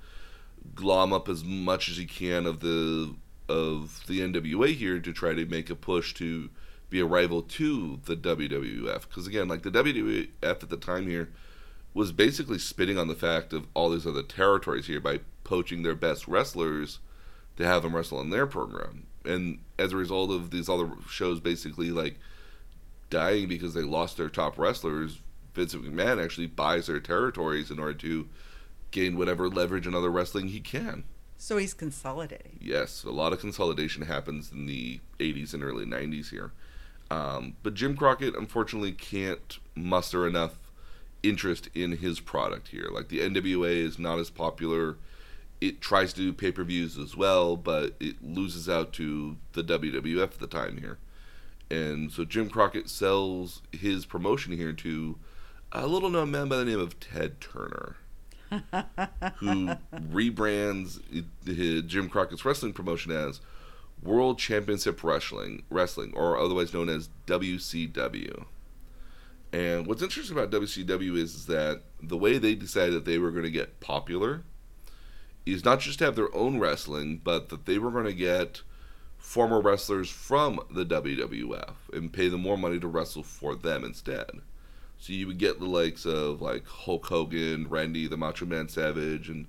glom up as much as he can of the of the NWA here to try to make a push to be a rival to the WWF. Because again, like the WWF at the time here was basically spitting on the fact of all these other territories here by poaching their best wrestlers to have them wrestle on their program. And as a result of these other shows basically like dying because they lost their top wrestlers, Vince McMahon actually buys their territories in order to gain whatever leverage in other wrestling he can. So he's consolidating. Yes, a lot of consolidation happens in the 80s and early 90s here. Um, but Jim Crockett, unfortunately, can't muster enough interest in his product here. Like the NWA is not as popular. It tries to do pay per views as well, but it loses out to the WWF at the time here. And so Jim Crockett sells his promotion here to a little known man by the name of Ted Turner, [laughs] who rebrands his, Jim Crockett's wrestling promotion as World Championship Wrestling, Wrestling, or otherwise known as WCW. And what's interesting about WCW is, is that the way they decided that they were going to get popular is not just to have their own wrestling, but that they were going to get former wrestlers from the WWF and pay them more money to wrestle for them instead. So you would get the likes of like Hulk Hogan, Randy the Macho Man Savage, and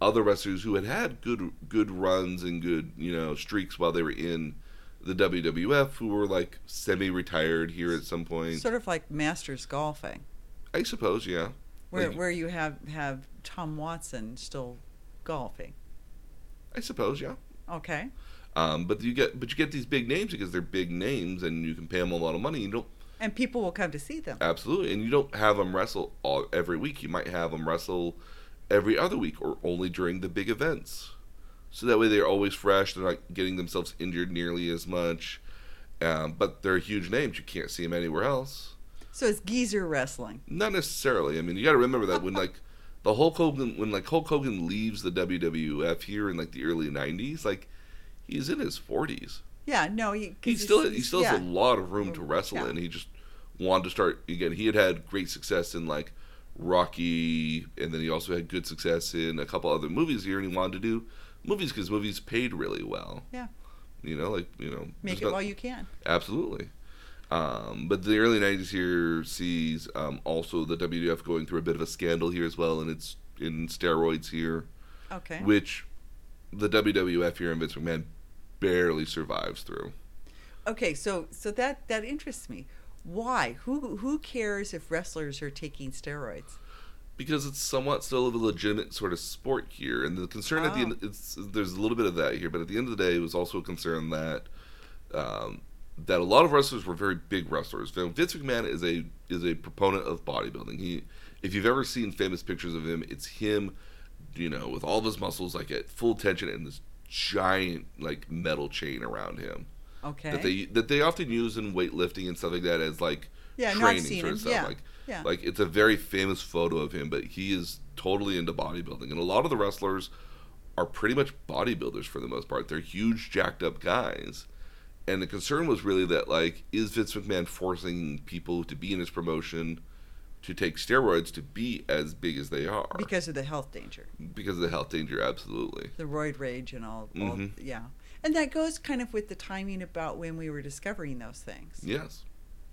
other wrestlers who had had good good runs and good you know streaks while they were in the WWF who were like semi-retired here at some point. Sort of like Masters golfing. I suppose, yeah. Where like, where you have have Tom Watson still golfing. I suppose, yeah. Okay. Um, but you get but you get these big names because they're big names and you can pay them a lot of money. You don't. And people will come to see them. Absolutely, and you don't have them wrestle all every week. You might have them wrestle every other week or only during the big events. So that way they're always fresh. They're not getting themselves injured nearly as much. Um, but they're huge names. You can't see them anywhere else. So it's geezer wrestling. Not necessarily. I mean, you got to remember that when like the Hulk Hogan, when like Hulk Hogan leaves the WWF here in like the early '90s, like he's in his 40s. Yeah, no, he, he still he still yeah. has a lot of room to wrestle yeah. in. He just wanted to start again. He had had great success in like Rocky, and then he also had good success in a couple other movies here, and he wanted to do movies because movies paid really well. Yeah. You know, like you know, make it not, while you can. Absolutely. Um, but the early '90s here sees um, also the WWF going through a bit of a scandal here as well, and it's in steroids here. Okay. Which the WWF here and Vince McMahon barely survives through. Okay, so so that that interests me. Why? Who who cares if wrestlers are taking steroids? because it's somewhat still of a legitimate sort of sport here, and the concern oh. at the end, oh. it's there's a little bit of that here, but at the end of the day, it was also a concern that um, that a lot of wrestlers were very big wrestlers. Vince McMahon is a is a proponent of bodybuilding. He, if you've ever seen famous pictures of him, it's him, you know, with all of his muscles like at full tension and this giant like metal chain around him. Okay. That they that they often use in weightlifting and stuff like that as like yeah, training sort of stuff. Yeah. Like yeah. Like it's a very famous photo of him, but he is totally into bodybuilding, and a lot of the wrestlers are pretty much bodybuilders for the most part. They're huge, jacked up guys. And the concern was really that, like, is Vince McMahon forcing people to be in his promotion to take steroids to be as big as they are? Because of the health danger. Because of the health danger, absolutely. The roid rage and all, all mm-hmm. yeah. And that goes kind of with the timing about when we were discovering those things. Yes.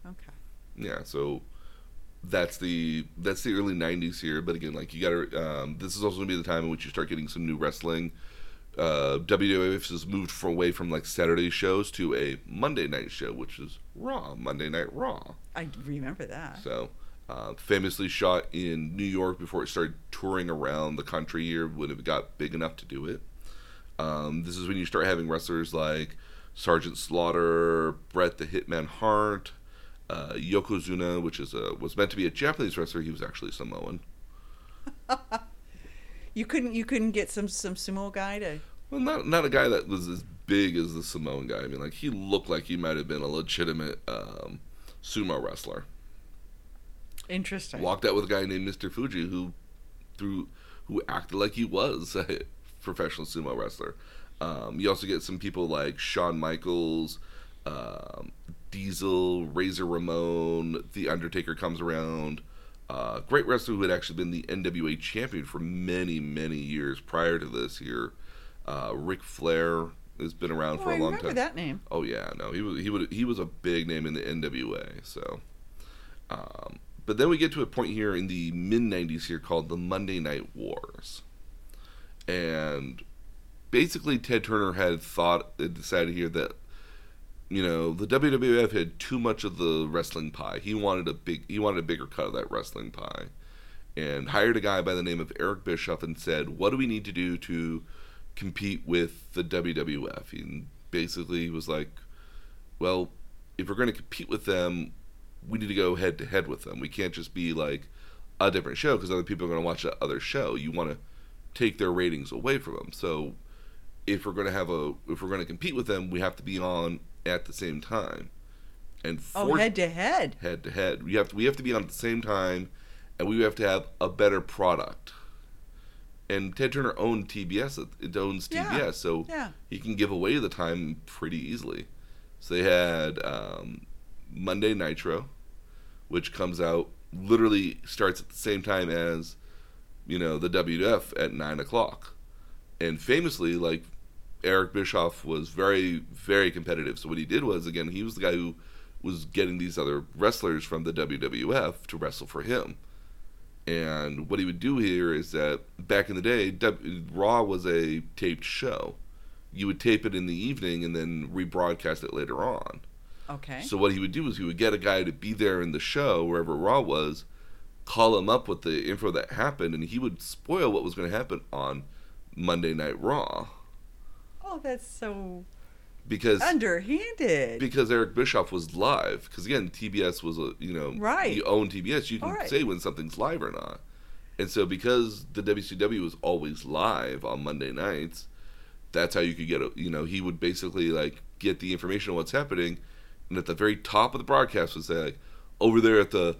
Okay. Yeah, so that's the that's the early 90s here but again like you gotta um, this is also gonna be the time in which you start getting some new wrestling uh, WWF has moved from, away from like Saturday shows to a Monday night show, which is Raw, Monday Night Raw. I remember that. So, uh, famously shot in New York before it started touring around the country here when it got big enough to do it. Um, this is when you start having wrestlers like Sergeant Slaughter, Bret the Hitman Hart, uh, Yokozuna, which is a was meant to be a Japanese wrestler. He was actually Samoan. [laughs] you couldn't you couldn't get some some sumo guy to. Well, not not a guy that was as big as the Samoan guy. I mean, like he looked like he might have been a legitimate um, sumo wrestler. Interesting. Walked out with a guy named Mister Fuji who, through who acted like he was [laughs] professional sumo wrestler. Um, you also get some people like Shawn Michaels, um, Diesel, Razor Ramon, The Undertaker comes around. Uh, great wrestler who had actually been the NWA champion for many, many years prior to this here. Uh, Ric Flair has been around oh, for a I long remember time. that name. Oh yeah, no, he was he would he was a big name in the NWA. So, um, But then we get to a point here in the mid 90s here called the Monday Night Wars. And basically, Ted Turner had thought, and decided here that, you know, the WWF had too much of the wrestling pie. He wanted a big, he wanted a bigger cut of that wrestling pie. And hired a guy by the name of Eric Bischoff and said, What do we need to do to compete with the WWF? And basically, he was like, Well, if we're going to compete with them, we need to go head to head with them. We can't just be like a different show because other people are going to watch that other show. You want to take their ratings away from them. So if we're going to have a if we're going to compete with them, we have to be on at the same time. And Oh, head to head. head to head. We have to we have to be on at the same time, and we have to have a better product. And Ted Turner owned TBS. It- It owns TBS, Yeah. so Yeah. he can give away the time pretty easily. So they had um, Monday Nitro, which comes out literally starts at the same time as you know the WWF at nine o'clock, and famously like Eric Bischoff was very very competitive. So what he did was again he was the guy who was getting these other wrestlers from the WWF to wrestle for him. And what he would do here is that back in the day, Raw was a taped show. You would tape it in the evening and then rebroadcast it later on. Okay. So what he would do is he would get a guy to be there in the show wherever Raw was, call him up with the info that happened, and he would spoil what was going to happen on Monday Night Raw oh, that's so because underhanded. because Eric Bischoff was live. Because again, TBS was a you know Right. You own TBS, you can right. say when something's live or not. And so because the WCW was always live on Monday nights, that's how you could get a you know he would basically like get the information on what's happening, and at the very top of the broadcast would say like over there at the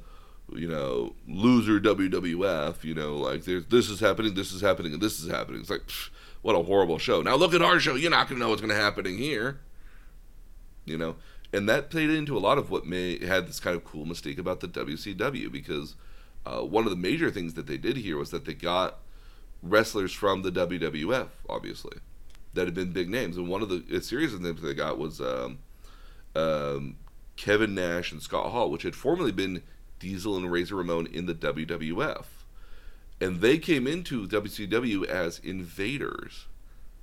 you know loser WWF you know like there's this is happening this is happening and this is happening. It's like psh, what a horrible show. Now look at our show. You're not gonna know what's gonna happen in here you know? And that played into a lot of what may had this kind of cool mistake about the WCW because uh, one of the major things that they did here was that they got wrestlers from the WWF obviously that had been big names. And one of the series of names they got was um, um, Kevin Nash and Scott Hall which had formerly been Diesel and Razor Ramon in the WWF and they came into WCW as invaders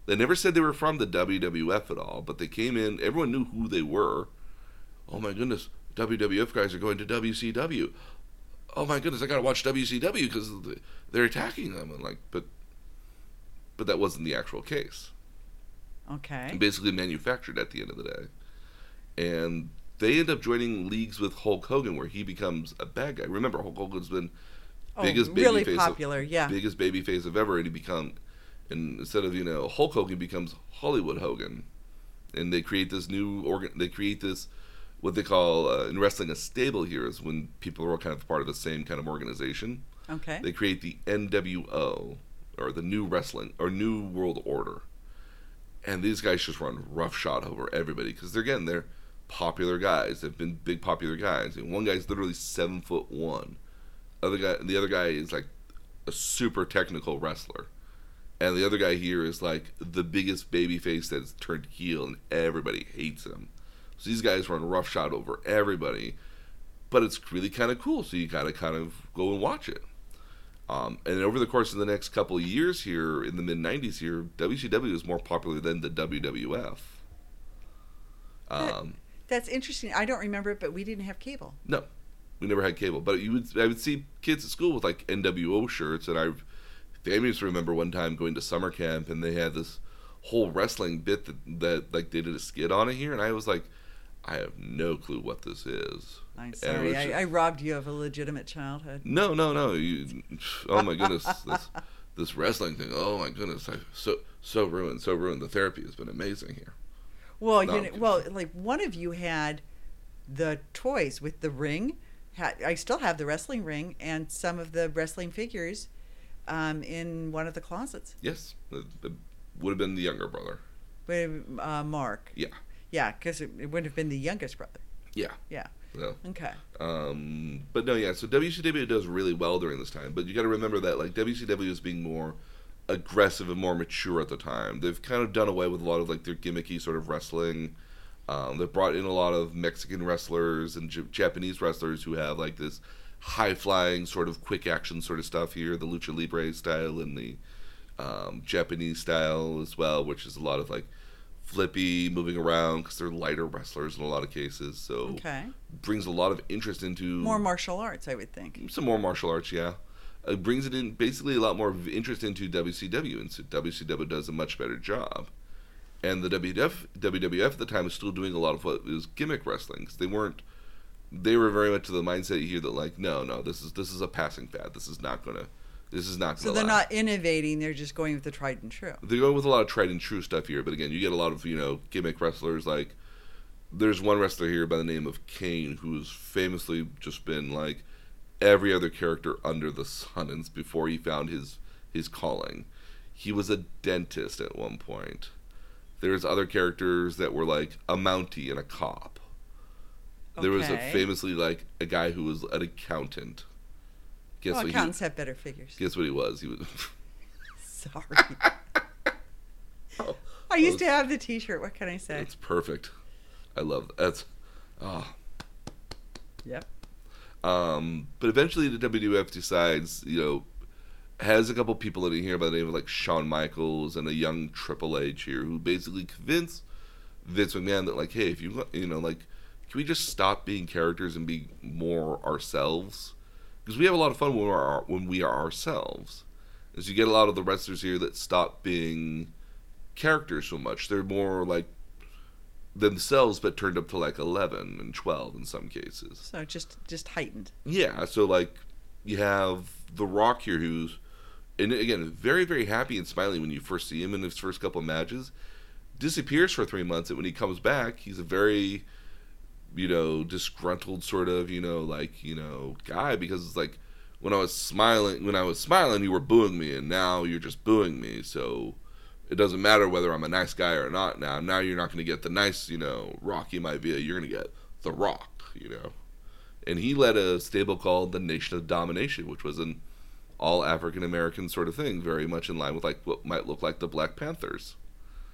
they never said they were from the WWF at all, but they came in. Everyone knew who they were. Oh my goodness, WWF guys are going to WCW. Oh my goodness, I gotta watch WCW because they're attacking them. And like, but, but that wasn't the actual case. okay. Basically manufactured at the end of the day, and they end up joining leagues with Hulk Hogan, where he becomes a bad guy. Remember, Hulk Hogan's been Oh, biggest really babyface of- popular. yeah. biggest baby face of ever, and he become, and instead of you know Hulk Hogan becomes Hollywood Hogan, and they create this new organ. They create this what they call uh, in wrestling a stable here is when people are all kind of part of the same kind of organization. Okay. They create the NWO or the New Wrestling or New World Order, and these guys just run roughshod over everybody because they're getting they're popular guys. They've been big popular guys, and one guy's literally seven foot one. Other guy, the other guy is like a super technical wrestler, and the other guy here is like the biggest baby face that's turned heel, and everybody hates him. So these guys run roughshod over everybody, but it's really kind of cool. So you gotta kind of go and watch it. Um, and over the course of the next couple of years here, in the mid '90s, here WCW is more popular than the WWF. Um, That's interesting. I don't remember it, but we didn't have cable. no, we never had cable, but you would I would see kids at school with like NWO shirts, and I famously remember one time going to summer camp and they had this whole wrestling bit that that like they did a skit on it here, and I was like, I have no clue what this is. I'm sorry. was I, I robbed you of a legitimate childhood. No, no, no. You, oh my goodness, this this wrestling thing. Oh my goodness, I so so ruined, so ruined. The therapy has been amazing here. Well, No, you know, well, like one of you had the toys with the ring. I still have the wrestling ring and some of the wrestling figures um, in one of the closets Yes, it, would have been the younger brother. with uh, Mark. Yeah, Yeah, because it, it wouldn't have been the youngest brother. yeah. Yeah. So, Okay. um, but no, yeah. So WCW does really well during this time, but you got to remember that like WCW is being more aggressive and more mature at the time. They've kind of done away with a lot of like their gimmicky sort of wrestling. Um, they've brought in a lot of Mexican wrestlers and J- Japanese wrestlers who have like this high flying sort of quick action sort of stuff here, the lucha libre style and the um, Japanese style as well, which is a lot of like flippy, moving around because they're lighter wrestlers in a lot of cases. So Okay. brings a lot of interest into More martial arts, I would think. some more martial arts, yeah. It brings it in basically a lot more of interest into WCW, and so WCW does a much better job. And the WWF, WWF at the time was still doing a lot of what was gimmick wrestling 'cause they weren't. They were very much to the mindset here that like, no, no, this is this is a passing fad. This is not gonna. This is not. So they're last. not innovating; they're just going with the tried and true. They're going with a lot of tried and true stuff here, but again, you get a lot of you know gimmick wrestlers. Like, there's one wrestler here by the name of Kane who's famously just been like every other character under the sun and before he found his his calling. He was a dentist at one point. There's other characters that were like a Mountie and a cop. There was a famously like a guy who was an accountant. Guess Well, what? accountants He, have better figures. guess what he was? He was. [laughs] Sorry. [laughs] Oh, I used to have the T-shirt. What can I say? That's perfect. I love that. That's ah. Yep. Um, but eventually the WWF decides, you know, has a couple people in here by the name of like Shawn Michaels and a young Triple H here who basically convince Vince McMahon that like, hey, if you you know, like, can we just stop being characters and be more ourselves? Because we have a lot of fun when we are when we are ourselves. As you get a lot of the wrestlers here that stop being characters so much, they're more like themselves, but turned up to like eleven and twelve in some cases. So just just heightened. Yeah, so like you have The Rock here, who's and again very very happy and smiling when you first see him in his first couple matches. Disappears for three months, and when he comes back, he's a very you know disgruntled sort of you know like you know guy because it's like when I was smiling when I was smiling you were booing me and now you're just booing me so it doesn't matter whether I'm a nice guy or not now now you're not going to get the nice you know Rocky Maivia you're going to get the Rock you know and he led a stable called the Nation of Domination, which was an all African American sort of thing, very much in line with like what might look like the Black Panthers.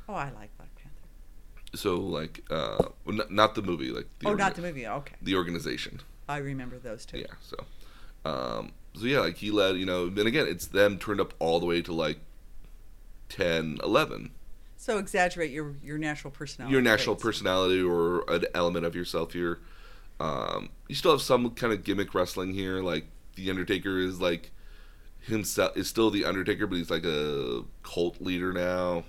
Oh, I like Black Panther. So like, uh, not, not the movie, like the oh, not the movie. Okay, the organization. I remember those two. Yeah. So, um, so yeah, like he led, you know, and again, it's them turned up all the way to like 10, 11. So exaggerate your your natural personality. your natural traits. personality or an element of yourself here. Um, you still have some kind of gimmick wrestling here, like the Undertaker is like himself is still the Undertaker, but he's like a cult leader now,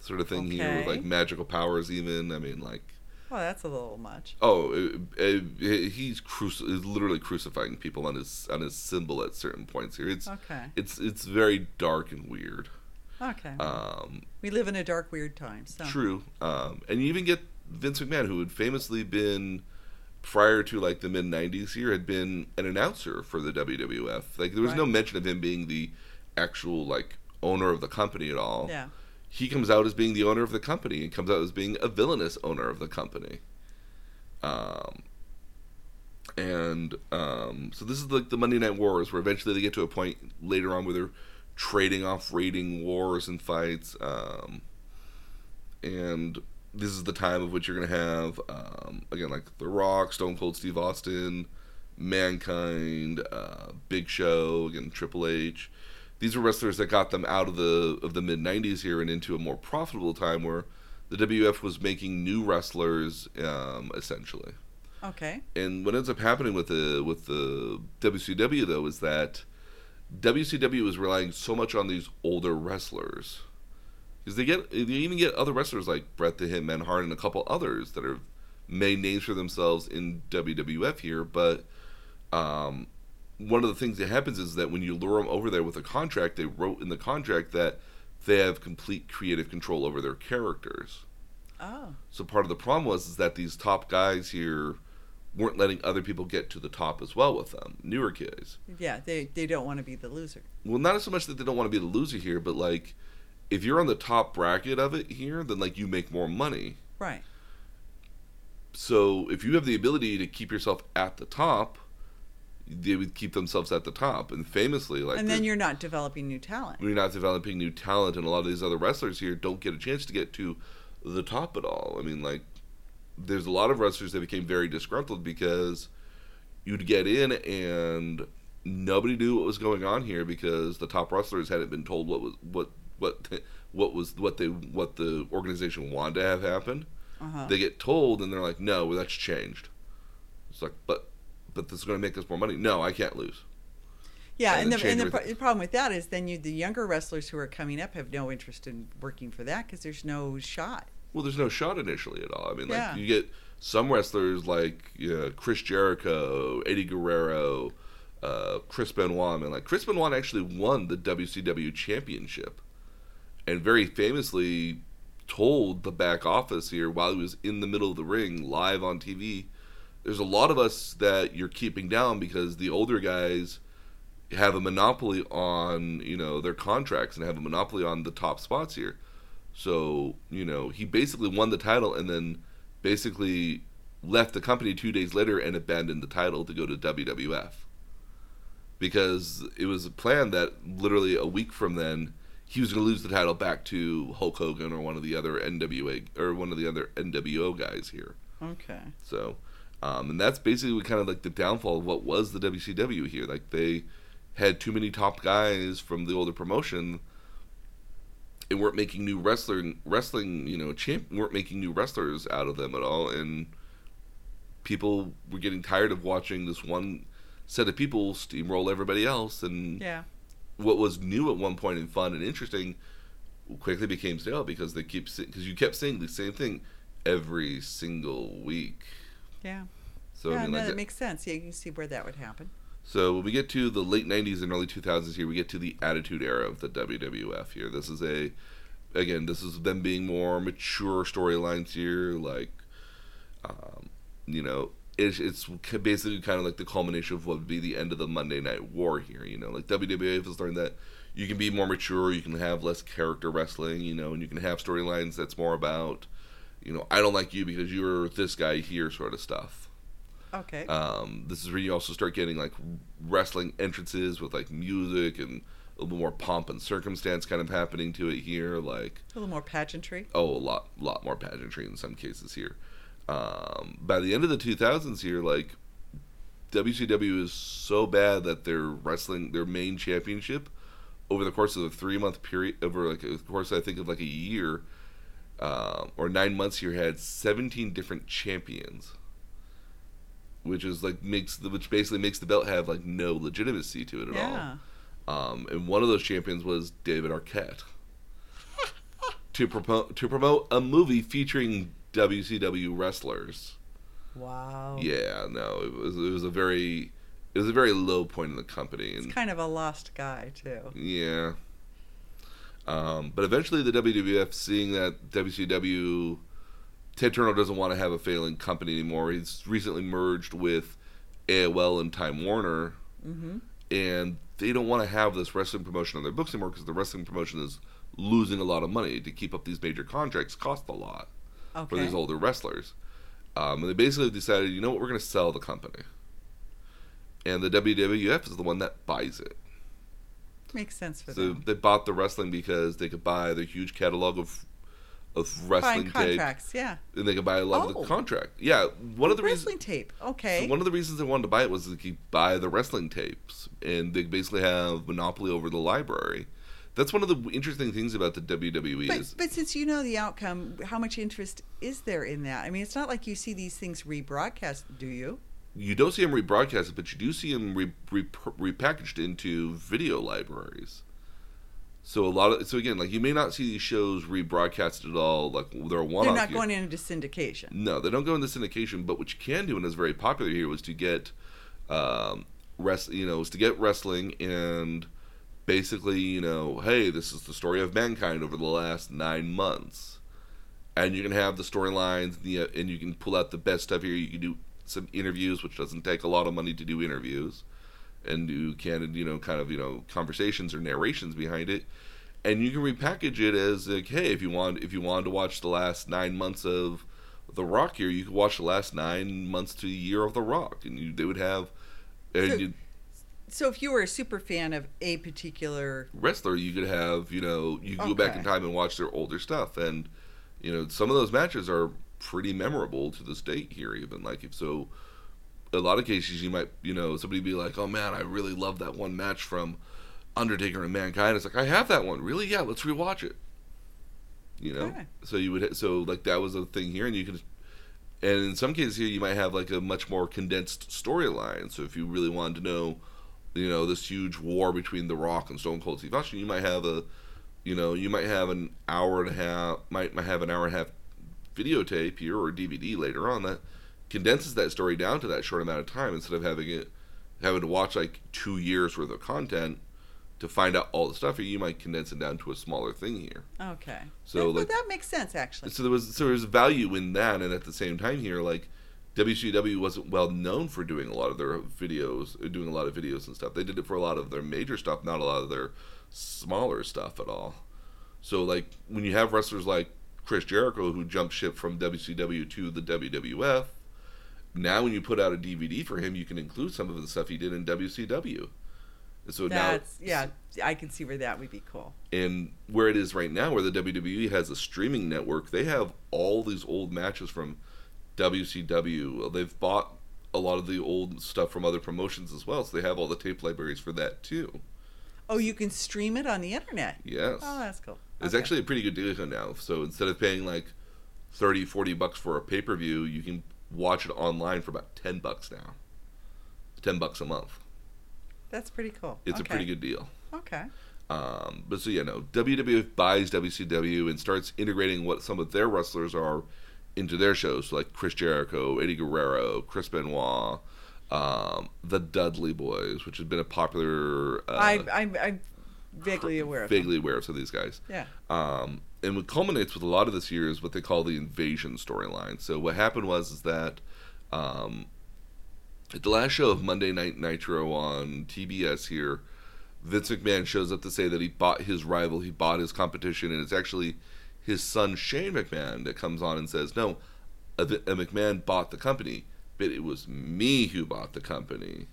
sort of thing here with like magical powers. Even I mean, like Well, that's a little much. oh, it, it, he's cruci- is literally crucifying people on his on his symbol at certain points here. It's Okay. it's it's very dark and weird. Okay. Um, we live in a dark, weird time. So. True. Um, and you even get Vince McMahon, who had famously been prior to like the mid '90s here, had been an announcer for the WWF. Like there was no mention of him being the actual like owner of the company at all. Yeah. He comes out as being the owner of the company and comes out as being a villainous owner of the company. Um, and um, so this is like the Monday Night Wars, where eventually they get to a point later on where they're trading off raiding wars and fights. Um, and this is the time of which you're going to have, um, again, like The Rock, Stone Cold Steve Austin, Mankind, uh, Big Show, again, Triple H. These were wrestlers that got them out of the of the mid '90s here and into a more profitable time where the WF was making new wrestlers, um, essentially. Okay. And what ends up happening with the with the WCW though is that WCW was relying so much on these older wrestlers because they get they even get other wrestlers like Bret the Hitman Hart and a couple others that have made names for themselves in WWF here. But um, one of the things that happens is that when you lure them over there with a contract, they wrote in the contract that they have complete creative control over their characters. Oh. So part of the problem was is that these top guys here weren't letting other people get to the top as well with them, newer kids. Yeah. They they don't want to be the loser. Well, not so much that they don't want to be the loser here, but like if you're on the top bracket of it here, then like you make more money. Right. So if you have the ability to keep yourself at the top, they would keep themselves at the top. And famously, like and then the- you're not developing new talent. you're not developing new talent, and a lot of these other wrestlers here don't get a chance to get to the top at all. I mean, like there's a lot of wrestlers that became very disgruntled because you'd get in and nobody knew what was going on here because the top wrestlers hadn't been told what was what what what was what they what the organization wanted to have happen. Uh-huh. They get told and they're like, "No, well, that's changed." It's like, but but this is going to make us more money. No, I can't lose. Yeah, and and, the, and the, pro- the problem with that is then you the younger wrestlers who are coming up have no interest in working for that because there's no shot. Well, there's no shot initially at all. I mean, like Yeah. you get some wrestlers like yeah, Chris Jericho, Eddie Guerrero, uh, Chris Benoit. I mean, like Chris Benoit actually won the WCW championship, and very famously told the back office here while he was in the middle of the ring live on TV. There's a lot of us that you're keeping down because the older guys have a monopoly on you know their contracts and have a monopoly on the top spots here. So, you know, he basically won the title and then basically left the company two days later and abandoned the title to go to WWF. Because it was a plan that literally a week from then he was going to lose the title back to Hulk Hogan or one of the other NWA or one of the other NWO guys here. Okay. So, um, and that's basically kind of like the downfall of what was the WCW here. Like they had too many top guys from the older promotion and weren't making new wrestling wrestling you know champ weren't making new wrestlers out of them at all and people were getting tired of watching this one set of people steamroll everybody else and Yeah. what was new at one point and fun and interesting quickly became stale because they keep because you kept saying the same thing every single week Yeah. so yeah, I mean, no, like that that- makes sense. Yeah, you can see where that would happen. So when we get to the late '90s and early 2000s here, we get to the Attitude Era of the WWF. Here, this is a, again, this is them being more mature storylines here. Like, um, you know, it's it's basically kind of like the culmination of what would be the end of the Monday Night War here. You know, like WWF is learning that you can be more mature, you can have less character wrestling, you know, and you can have storylines that's more about, you know, I don't like you because you're this guy here, sort of stuff. Okay. Um, this is where you also start getting like wrestling entrances with like music and a little more pomp and circumstance kind of happening to it here. Like, a little more pageantry. oh, a lot, lot more pageantry in some cases here. Um, by the end of the 2000s here, like WCW is so bad that their wrestling, their main championship, over the course of a three month period, over like the course I think of like a year um, or nine months here, had 17 different champions which is like makes the which basically makes the belt have like no legitimacy to it at Yeah. all. Um, and one of those champions was David Arquette [laughs] to promote to promote a movie featuring WCW wrestlers. Wow. Yeah, no, it was it was a very it was a very low point in the company, It's kind of a lost guy too. yeah. Um, but eventually, the WWF, seeing that WCW, Ted Turner doesn't want to have a failing company anymore. He's recently merged with AOL and Time Warner, Mm-hmm. and they don't want to have this wrestling promotion on their books anymore because the wrestling promotion is losing a lot of money to keep up these major contracts. Cost a lot for these older wrestlers. Um, and they basically decided, you know what, we're going to sell the company. And the WWF is the one that buys it. Makes sense for them. So them. they bought the wrestling because they could buy the huge catalog of of wrestling tape, yeah. and they could buy a lot of Oh. the contract. Yeah, one of the reasons. Wrestling tape. Okay. So one of the reasons they wanted to buy it was they could buy the wrestling tapes, and they basically have monopoly over the library. That's one of the interesting things about the WWE but, is but since you know the outcome, how much interest is there in that? I mean, it's not like you see these things rebroadcast, do you? you don't see them rebroadcasted, but you do see them re, re, repackaged into video libraries. So a lot of so again, like you may not see these shows rebroadcasted at all. Like they're a one. They're not going into syndication. No, they don't go into syndication. But what you can do, and is very popular here, was to get, um, rest. You know, is to get wrestling and basically, you know, hey, this is the story of mankind over the last nine months, and you can have the storylines, and you can pull out the best stuff here. You can do some interviews, which doesn't take a lot of money to do interviews, and do candid, you know, kind of you know conversations or narrations behind it and you can repackage it as like, hey, if you want, if you wanted to watch the last nine months of The Rock here, you could watch the last nine months to a year of The Rock, and you, they would have, and So- you, So if you were a super fan of a particular, wrestler, you could have, you know, you could go back in time and watch their older stuff, and you know, some of those matches are pretty memorable to this date here. Even like if so, a lot of cases you might you know somebody be like, oh man, I really love that one match from Undertaker and Mankind. It's like I have that one. Really? Yeah, let's rewatch it. You know, Okay. so you would so like that was a thing here, and you could. And in some cases here, you might have like a much more condensed storyline. So if you really wanted to know, you know, this huge war between The Rock and Stone Cold Steve Austin, you might have a, you know, you might have an hour and a half, might, might have an hour and a half videotape here or DVD later on that condenses that story down to that short amount of time instead of having it having to watch like two years worth of content to find out all the stuff here. You might condense it down to a smaller thing here. Okay. So, that, like- that makes sense actually. So there was so there was value in that, and at the same time here, like WCW wasn't well known for doing a lot of their videos, uh, doing a lot of videos and stuff. They did it for a lot of their major stuff, not a lot of their smaller stuff at all. So like when you have wrestlers like Chris Jericho who jumped ship from WCW to the WWF, now when you put out a DVD for him, you can include some of the stuff he did in WCW. And so That's now, yeah. I can see where that would be cool. and where it is right now, where the WWE has a streaming network, they have all these old matches from WCW. They've bought a lot of the old stuff from other promotions as well, so they have all the tape libraries for that too. Oh, you can stream it on the internet. Yes. Oh, that's cool. It's Okay. actually a pretty good deal now. So instead of paying like 30, 40 bucks for a pay per view, you can watch it online for about 10 bucks now. 10 bucks a month. that's pretty cool. It's a pretty good deal. Okay. Um, but so yeah, know, WWF buys WCW and starts integrating what some of their wrestlers are into their shows, like Chris Jericho, Eddie Guerrero, Chris Benoit, um, the Dudley Boys, which has been a popular. Uh, I I'm, I'm vaguely aware of. them. vaguely aware of some of these guys. Yeah. Um, and what culminates with a lot of this year is what they call the invasion storyline. So what happened was is that um, at the last show of Monday Night Nitro on TBS here, Vince McMahon shows up to say that he bought his rival, he bought his competition, and it's actually his son Shane McMahon that comes on and says, "No, a, a McMahon bought the company, but it was me who bought the company."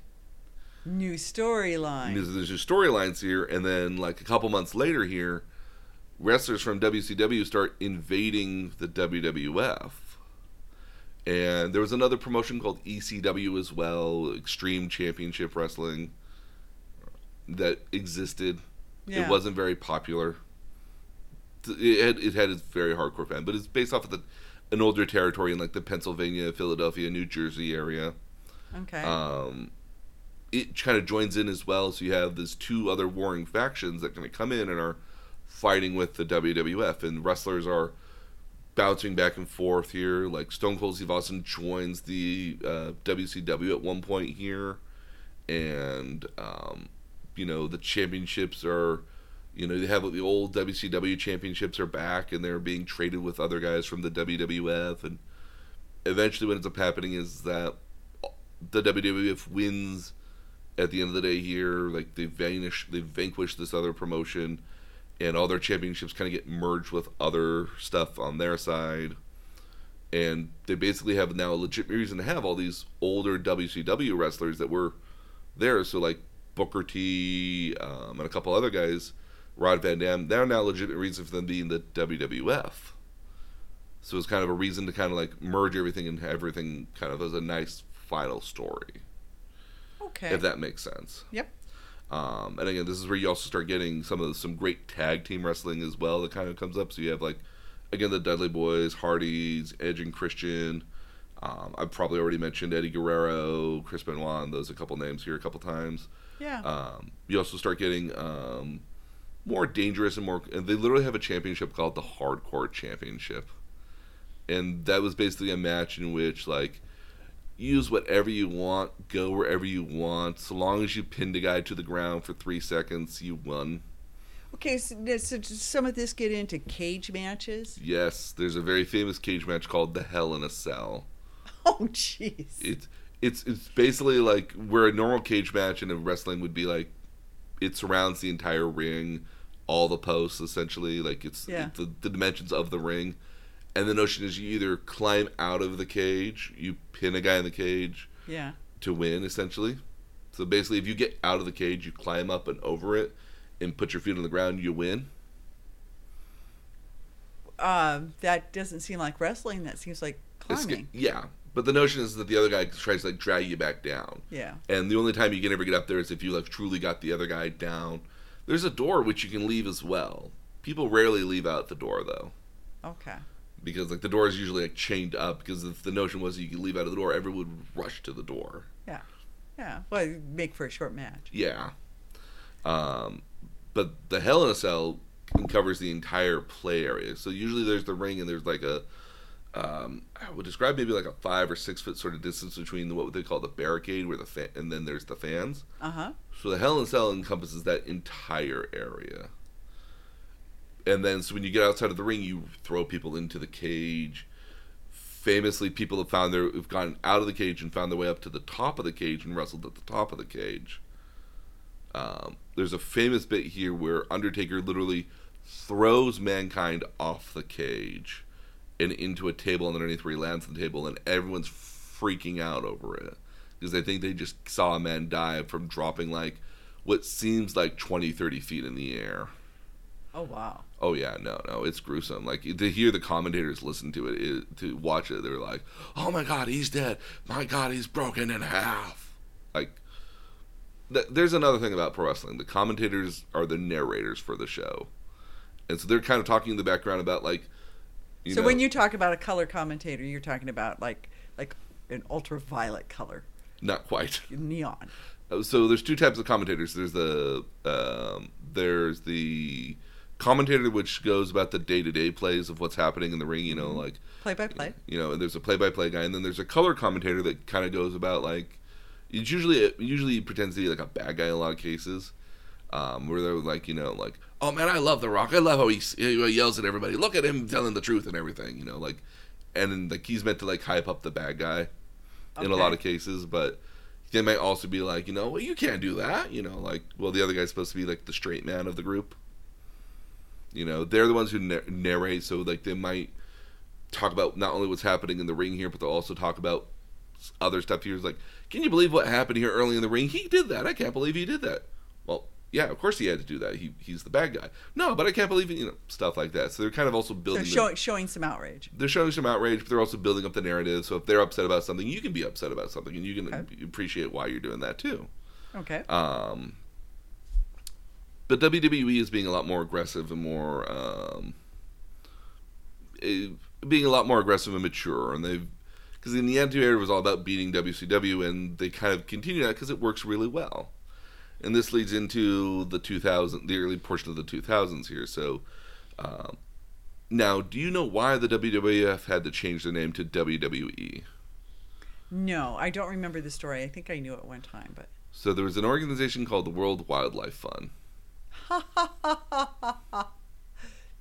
New storyline. There's, there's just storylines here, and then like a couple months later here, wrestlers from WCW start invading the WWF. And there was another promotion called ECW as well, Extreme Championship Wrestling, that existed. Yeah. It wasn't very popular. It had, it had its very hardcore fan, but it's based off of the, an older territory in like the Pennsylvania, Philadelphia, New Jersey area Okay. um, it kind of joins in as well. So you have these two other warring factions that kind of come in and are fighting with the WWF, and wrestlers are bouncing back and forth here. Like Stone Cold Steve Austin joins the uh, WCW at one point here, and um, you know the championships are. You know, they have the old WCW championships are back, and they're being traded with other guys from the WWF, and eventually, what ends up happening is that the WWF wins at the end of the day here. Like they vanish, they vanquish this other promotion, and all their championships kind of get merged with other stuff on their side. And they basically have now a legit reason to have all these older WCW wrestlers that were there. So like Booker T um, and a couple other guys, Rob Van Dam, they're now legitimate reason for them being the WWF. So it's kind of a reason to kind of like merge everything and have everything kind of as a nice final story, okay. if that makes sense. Yep. Um, and again, this is where you also start getting some of the, some great tag team wrestling as well that kind of comes up. So you have like again the Dudley Boys, Hardys, Edge and Christian. Um, I've probably already mentioned Eddie Guerrero, Chris Benoit, and those a couple names here a couple times. yeah. Um, you also start getting um, more dangerous and more. And they literally have a championship called the Hardcore Championship, and that was basically a match in which like use whatever you want, go wherever you want, so long as you pinned a guy to the ground for three seconds, you won. okay. So, does so does some of this get into cage matches? Yes, there's a very famous cage match called the Hell in a Cell. [laughs] Oh, jeez. It's it's it's basically like where a normal cage match in a wrestling would be like it surrounds the entire ring, all the posts essentially, like it's Yeah. the, the dimensions of the ring. And the notion is you either climb out of the cage, you pin a guy in the cage Yeah. to win essentially. So basically if you get out of the cage, you climb up and over it and put your feet on the ground, you win. um, that doesn't seem like wrestling. That seems like It's- climbing. yeah, but the notion is that the other guy tries to like drag you back down. Yeah. And the only time you can ever get up there is if you like truly got the other guy down. There's a door which you can leave as well. People rarely leave out the door though, Okay. Because like the door is usually like chained up. Because if the notion was you could leave out of the door, everyone would rush to the door. Yeah. Yeah. Well, make for a short match. Yeah. Um, but the Hell in a Cell covers the entire play area. So usually there's the ring and there's like a, um, I would describe maybe like a five or six foot sort of distance between the, what they call the barricade, where the fan, and then there's the fans. Uh huh. So the Hell in a Cell encompasses that entire area. And then, so when you get outside of the ring, you throw people into the cage. Famously, people have found their have gone out of the cage and found their way up to the top of the cage and wrestled at the top of the cage. Um, there's a famous bit here where Undertaker literally throws mankind off the cage and into a table underneath where he lands on the table, and everyone's freaking out over it because they think they just saw a man die from dropping like what seems like 20, 30 feet in the air. Oh wow. Oh yeah, no, no, it's gruesome. Like to hear the commentators listen to it, it to watch it, they're like, "Oh my god, he's dead! My god, he's broken in half!" Like, th- there's another thing about pro wrestling: the commentators are the narrators for the show, and so they're kind of talking in the background about like, you so know, when you talk about a color commentator, you're talking about like like an ultraviolet color, not quite. [laughs] neon. So there's two types of commentators. There's the um, there's the commentator which goes about the day to day plays of what's happening in the ring. You know, like Play by play. you know, and there's a play by play guy, and then there's a color commentator that kind of goes about like it's usually it usually pretends to be like a bad guy in a lot of cases. Um, where they're like, you know, like, oh man, I love The Rock. I love how he, he yells at everybody. Look at him telling the truth and everything. You know, like, and then, like he's meant to like hype up the bad guy in a lot of cases, but they might also be like, you know, well, you can't do that. You know, like, well, the other guy's supposed to be like the straight man of the group. You know, they're the ones who na- narrate, so like they might talk about not only what's happening in the ring here, but they'll also talk about other stuff here. It's like, can you believe what happened here early in the ring? He did that. I can't believe he did that. Well, yeah, of course he had to do that. He he's the bad guy. No, but I can't believe it, you know stuff like that. So they're kind of also They're building. the- showing showing some outrage. they're showing some outrage, but they're also building up the narrative. So if they're upset about something, you can be upset about something, and you can Okay. appreciate why you're doing that too. Okay. Um, but WWE is being a lot more aggressive and more um, eh, being a lot more aggressive and mature, and they've because in the Attitude Era was all about beating WCW, and they kind of continue that because it works really well. And this leads into the 2000, the early portion of the 2000s here. So, um, now, do you know why the WWF had to change their name to? WWE? No, I don't remember the story. I think I knew it one time, but So there was an organization called the World Wildlife Fund. [laughs]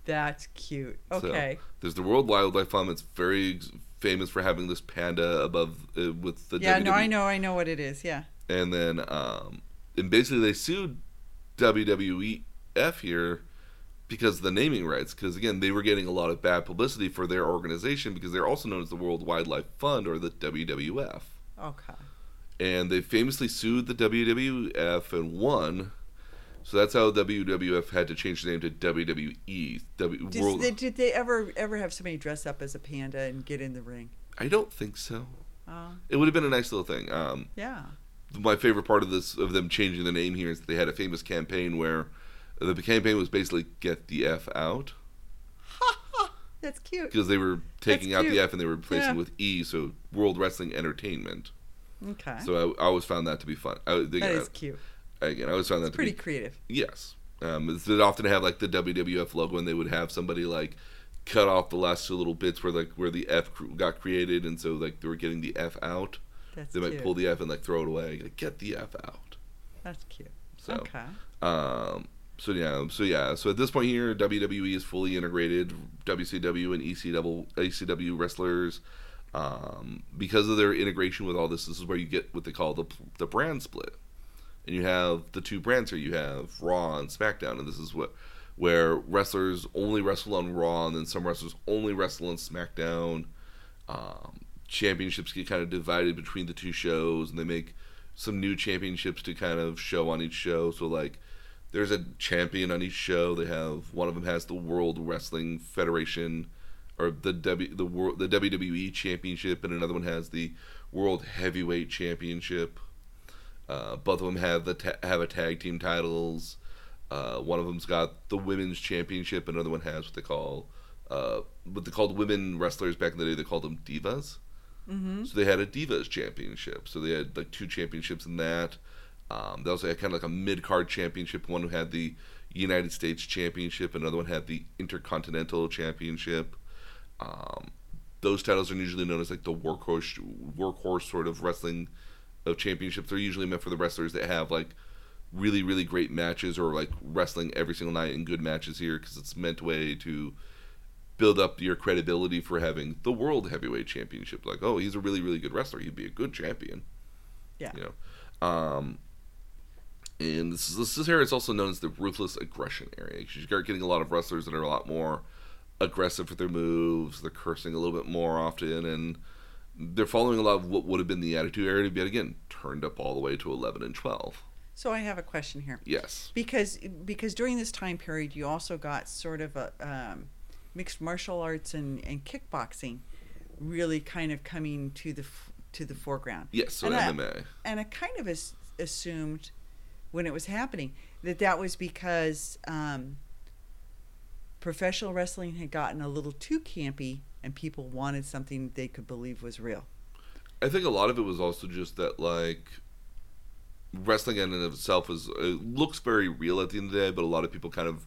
that's cute. So, Okay. there's the World Wildlife Fund. It's very famous for having this panda above uh, with the yeah, no, I know, I know what it is. Yeah. And then, um, and basically they sued WWF here because of the naming rights. Because again, they were getting a lot of bad publicity for their organization because they're also known as the World Wildlife Fund or the WWF. Okay. And they famously sued the WWF and won. So that's how WWF had to change the name to WWE. W Did, World. they, did they ever ever have somebody dress up as a panda and get in the ring? I don't think so. Oh, It would have been a nice little thing. Um, yeah. my favorite part of this of them changing the name here is that they had a famous campaign where the campaign was basically "Get the f out" [laughs] That's cute. because they were taking That's out the. F and they were replacing Yeah. it with E, so World Wrestling Entertainment. Okay. So I, I always found that to be fun. I, that again, is cute. Again, I always found that Pretty be creative. yes. Um, they'd often have like the WWF logo, and they would have somebody like cut off the last two little bits where like where the F got created, and so like they were getting the F out. That's They might cute. pull the F and like throw it away. Like, Get the F out. That's cute. So. okay. Um, so yeah, so yeah, so at this point here, WWE is fully integrated. WCW and ECW, ECW wrestlers, um, because of their integration with all this, this is where you get what they call the the brand split, and you have the two brands here. You have Raw and SmackDown, and this is what where wrestlers only wrestle on Raw, and then some wrestlers only wrestle on SmackDown. Um, championships get kind of divided between the two shows, and they make some new championships to kind of show on each show. So like there's a champion on each show. They have one of them has the World Wrestling Federation or the W the world the WWE Championship, and another one has the World Heavyweight Championship. Uh, both of them have the ta- have a tag team titles. Uh, one of them's got the women's championship. Another one has what they call uh, what they called women wrestlers back in the day. They called them divas. Mm-hmm. So they had a divas championship. So they had like two championships in that. Um, they also had kind of like a mid card championship. One who had the United States Championship. Another one had the Intercontinental Championship. Um, those titles are usually known as like the workhorse workhorse sort of wrestling of championships. They're usually meant for the wrestlers that have like really really great matches or like wrestling every single night in good matches here because it's meant way to build up your credibility for having the world heavyweight championship. Like oh he's a really really good wrestler. He'd be a good champion. Yeah. you know? Um and this is this is area it's also known as the ruthless aggression area you start getting a lot of wrestlers that are a lot more aggressive with their moves. They're cursing a little bit more often and they're following a lot of what would have been the attitude era, but again turned up all the way to 11 and 12 So I have a question here. yes. Because because during this time period you also got sort of a um, mixed martial arts and, and kickboxing really kind of coming to the f- to the foreground. Yes so And I- and i kind of as- assumed when it was happening that that was because um, professional wrestling had gotten a little too campy and people wanted something they could believe was real I think a lot of it was also just that like wrestling in and of itself is it looks very real at the end of the day, but a lot of people kind of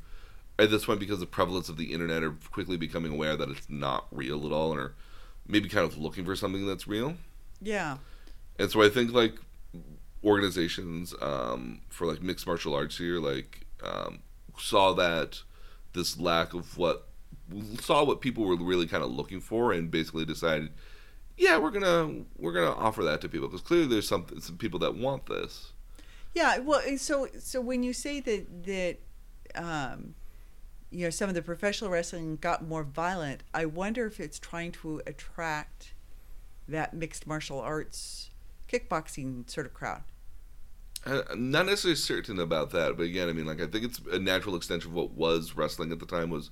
at this point because of the prevalence of the internet are quickly becoming aware that it's not real at all and are maybe kind of looking for something that's real. yeah And so I think like organizations um, for like mixed martial arts here like um, saw that this lack of what saw what people were really kind of looking for and basically decided yeah we're gonna we're gonna offer that to people because clearly there's some some people that want this Yeah, well, so so when you say that that um, you know some of the professional wrestling got more violent, I wonder if it's trying to attract that mixed martial arts kickboxing sort of crowd. I'm not necessarily certain about that, but again, I mean, like I think it's a natural extension of what was wrestling at the time. Was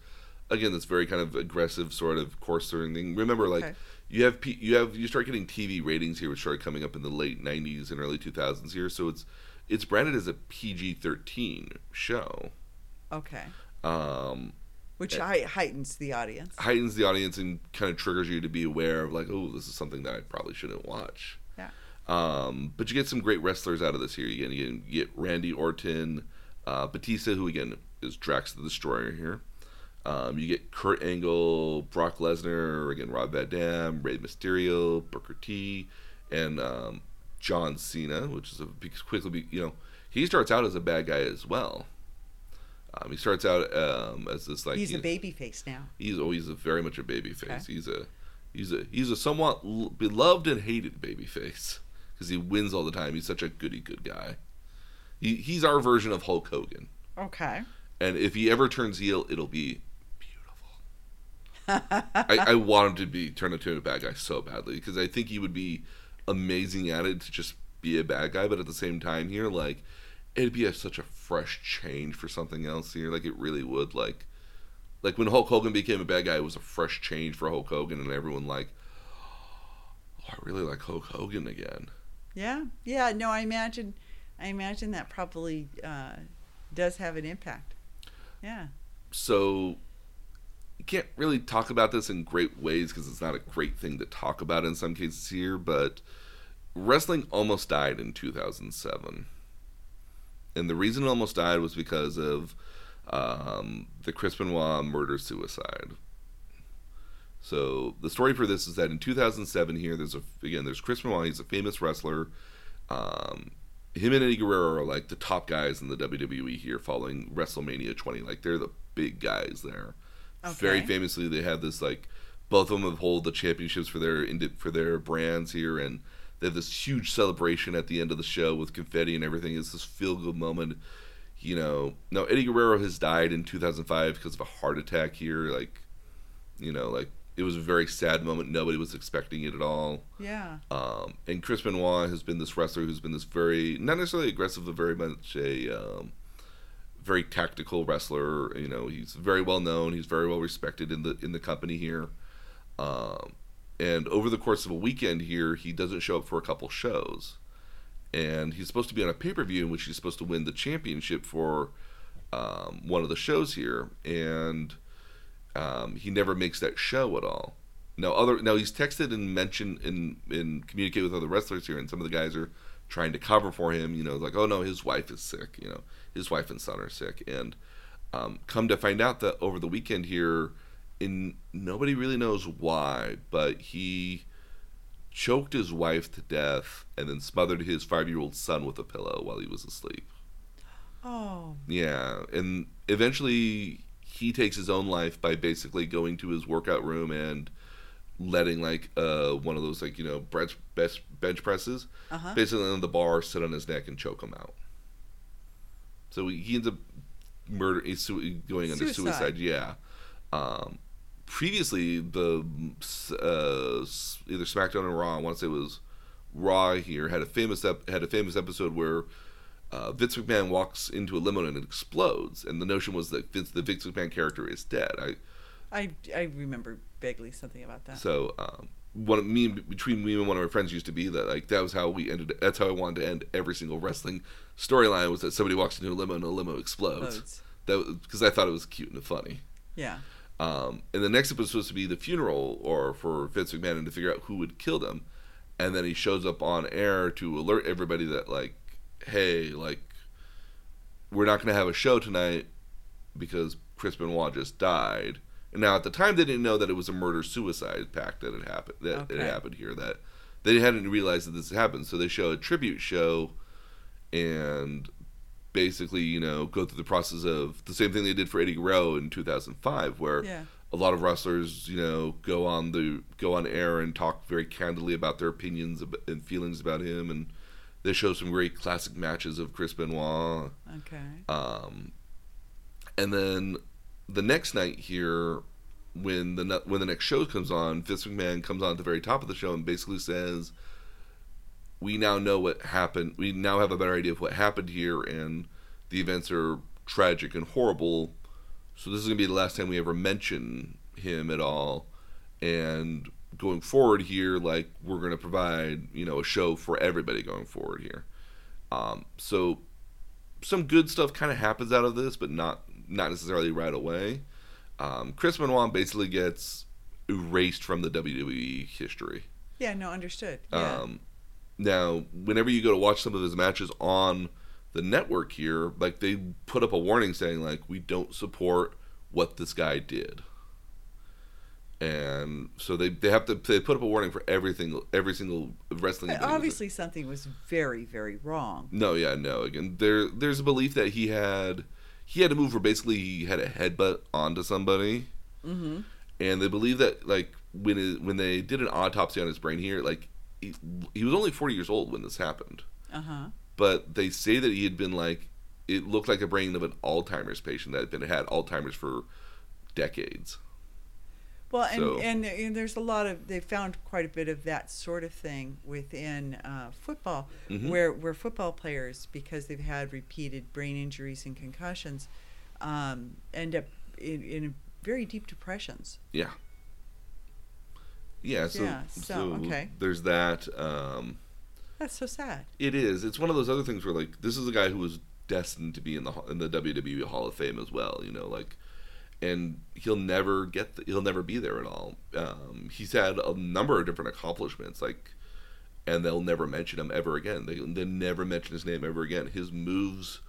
again this very kind of aggressive sort of course thing. Remember, like Okay. you have P- you have you start getting TV ratings here, which started coming up in the late '90s and early 2000s here. So it's it's branded as a PG-13 show, Okay, um, which Yeah. heightens the audience. heightens the audience and kind of triggers you to be aware of like, oh, this is something that I probably shouldn't watch. Yeah. Um, but you get some great wrestlers out of this here. You get, you get Randy Orton, uh, Batista, who again is Drax the Destroyer here. Um, you get Kurt Angle, Brock Lesnar, again Rob Van Dam, Rey Mysterio, Booker T, and um, John Cena, which is a because quickly be, you know he starts out as a bad guy as well. Um, he starts out um, as this like He's a baby face now. He's always a very much a baby face. Okay. He's a he's a he's a somewhat l- beloved and hated baby face because he wins all the time. He's such a goody good guy. He he's our version of Hulk Hogan. Okay. And if he ever turns heel, it'll be. I, I want him to be turned into a bad guy so badly because I think he would be amazing at it to just be a bad guy. But at the same time, here, like it'd be a, such a fresh change for something else here. Like it really would. Like like when Hulk Hogan became a bad guy, it was a fresh change for Hulk Hogan, and everyone like, oh, I really like Hulk Hogan again. Yeah, yeah. No, I imagine, I imagine that probably uh, does have an impact. Yeah. so you can't really talk about this in great ways because it's not a great thing to talk about in some cases here but wrestling almost died in 2007 and the reason it almost died was because of um, the chris benoit murder suicide so the story for this is that in 2007 here there's a again there's chris benoit he's a famous wrestler um, him and Eddie Guerrero are like the top guys in the WWE here following WrestleMania 20. Like they're the big guys there. Very famously, they have this like both of them have hold the championships for their for their brands here, and they have this huge celebration at the end of the show with confetti and everything. It's this feel good moment. You know, now Eddie Guerrero has died in 2005 because of a heart attack here. Like, you know, like it was a very sad moment. Nobody was expecting it at all. Yeah. Um, and Chris Benoit has been this wrestler who's been this very not necessarily aggressive, but very much a um, very tactical wrestler. You know, he's very well known. He's very well respected in the in the company here. Um, and over the course of a weekend here, he doesn't show up for a couple shows, and he's supposed to be on a pay per view in which he's supposed to win the championship for um, one of the shows here, and um, he never makes that show at all. Now, other now he's texted and mentioned and and communicated with other wrestlers here, and some of the guys are trying to cover for him. You know, like oh no, his wife is sick. You know, his wife and son are sick, and um, come to find out that over the weekend here, in nobody really knows why, but he choked his wife to death and then smothered his five-year-old son with a pillow while he was asleep. Oh, Yeah, and eventually he takes his own life by basically going to his workout room and letting like uh one of those like you know bench bench, bench presses uh huh. basically on the bar sit on his neck and choke him out. So he, ends up murder going under Suicide. suicide. Yeah. Um, previously the uh, either SmackDown or Raw, I want to say it was Raw here had a famous ep- had a famous episode where uh, Vince McMahon walks into a limo and it explodes, and the notion was that Vince, the Vince McMahon character is dead. I I I remember vaguely something about that. so um, one of me between me and one of my friends used to be that like that was how we ended. That's how I wanted to end every single wrestling storyline was that somebody walks into a limo and a limo explodes. Loads. That because I thought it was cute and funny. Yeah. Um, and the next episode was supposed to be the funeral or for Vince McMahon and to figure out who would kill him. And then he shows up on air to alert everybody that like, hey, like, we're not going to have a show tonight because Chris Benoit just died. And now at the time they didn't know that it was a murder suicide pact that had happened that Okay. it happened here that they hadn't realized that this had happened. So they show a tribute show and basically, you know, go through the process of the same thing they did for Eddie Guerrero in 2005 where Yeah. a lot of wrestlers, you know, go on the go on air and talk very candidly about their opinions and feelings about him, and they show some great classic matches of Chris Benoit. Okay. Um, and then the next night here, when the when the next show comes on, Vince McMahon comes on at the very top of the show and basically says, "We now know what happened. We now have a better idea of what happened here, and the events are tragic and horrible. So this is gonna be the last time we ever mention him at all. And going forward here, like we're gonna provide, you know, a show for everybody going forward here. Um, so some good stuff kind of happens out of this, but not not necessarily right away. Um, Chris Benoit basically gets erased from the WWE history. Yeah. No. Understood. Yeah. Um, now, whenever you go to watch some of his matches on the network here, like they put up a warning saying like we don't support what this guy did, and so they they have to they put up a warning for everything every single wrestling. But obviously, something was very, very wrong. no, yeah, no. Again, there there's a belief that he had he had a move where basically he had a headbutt onto somebody, Mm-hmm. and they believe that like when it, when they did an autopsy on his brain here, like he, he was only 40 years old when this happened, Uh huh. but they say that he had been like it looked like a brain of an Alzheimer's patient that had been had Alzheimer's for decades. Well, and, So- and and there's a lot of they found quite a bit of that sort of thing within uh, football, Mhm. where where football players because they've had repeated brain injuries and concussions, um, end up in, in very deep depressions. Yeah. Yeah. So, Yeah, so, okay. There's that. Um, That's so sad. It is. It's one of those other things where like this is a guy who was destined to be in the in the WWE Hall of Fame as well. You know, like, and he'll never get. The, he'll never be there at all. Um, he's had a number of different accomplishments, like, and they'll never mention him ever again. They they never mention his name ever again. His moves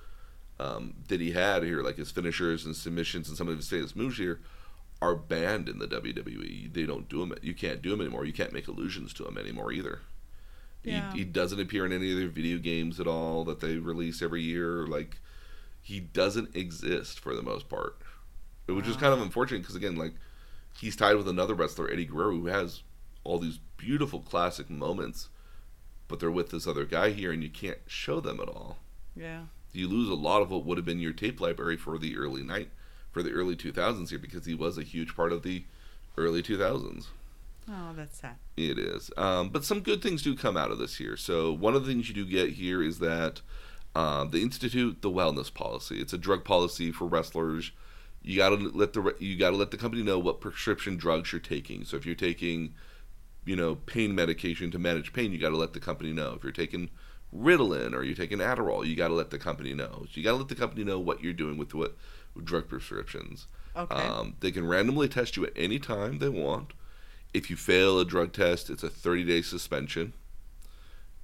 um, that he had here, like his finishers and submissions and some of his famous moves here, are banned in the WWE. They don't do them. You can't do them anymore. You can't make allusions to him anymore either. Yeah. He, he doesn't appear in any of their video games at all that they release every year. Like, he doesn't exist for the most part, which is kind of unfortunate because again, like, he's tied with another wrestler, Eddie Guerrero, who has all these beautiful classic moments, but they're with this other guy here, and you can't show them at all. Yeah. You lose a lot of what would have been your tape library for the early night, for the early 2000s here, because he was a huge part of the early 2000s. Oh, that's sad. It is. Um, but some good things do come out of this here. So one of the things you do get here is that Uh, they institute the wellness policy. It's a drug policy for wrestlers. You gotta let the you gotta let the company know what prescription drugs you're taking. So if you're taking, you know, pain medication to manage pain, you gotta let the company know. If you're taking Ritalin or you're taking Adderall, you gotta let the company know. So you gotta let the company know what you're doing with what with drug prescriptions. Okay. Um, they can randomly test you at any time they want. If you fail a drug test, it's a 30 day suspension.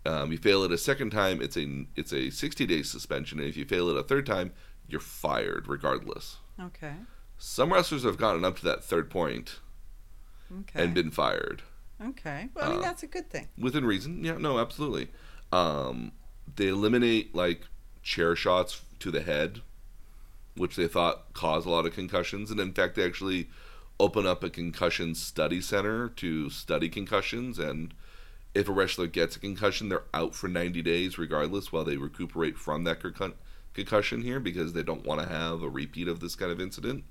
Um, you fail it a second time, it's a it's a 60 day suspension, and if you fail it a third time, you're fired regardless. Okay. Some wrestlers have gotten up to that third point Okay. and been fired okay. Well, I mean, uh, that's a good thing. within reason. Yeah, no, absolutely. Um, they eliminate like chair shots to the head, which they thought caused a lot of concussions, and in fact, they actually open up a concussion study center to study concussions. And if a wrestler gets a concussion, they're out for 90 days, regardless, while they recuperate from that concussion concussion here because they don't want to have a repeat of this kind of incident.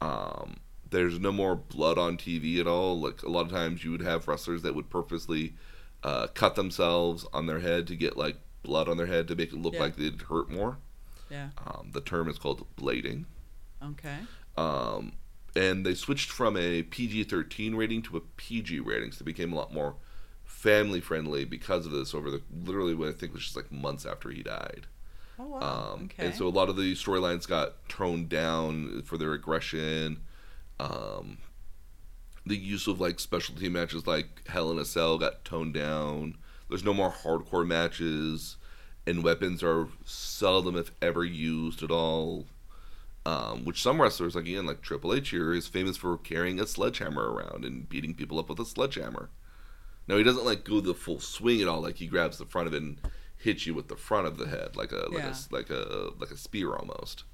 Um, there's no more blood on TV at all. Like a lot of times, you would have wrestlers that would purposely uh, cut themselves on their head to get like blood on their head to make it look Yeah. like they'd hurt more. Yeah. Um, the term is called blading. Okay. Um, and they switched from a PG 13 rating to a PG rating, so it became a lot more family friendly because of this over the literally what I think was just like months after he died. Oh wow. Um, okay. And so a lot of the storylines got toned down for their aggression. Um, the use of like specialty matches like Hell in a Cell got toned down. There's no more hardcore matches, and weapons are seldom, if ever, used at all. Um, which some wrestlers, like again, like Triple H here, is famous for carrying a sledgehammer around and beating people up with a sledgehammer. Now he doesn't like go the full swing at all. Like he grabs the front of it and hits you with the front of the head, like a like Yeah. a like a like a spear almost.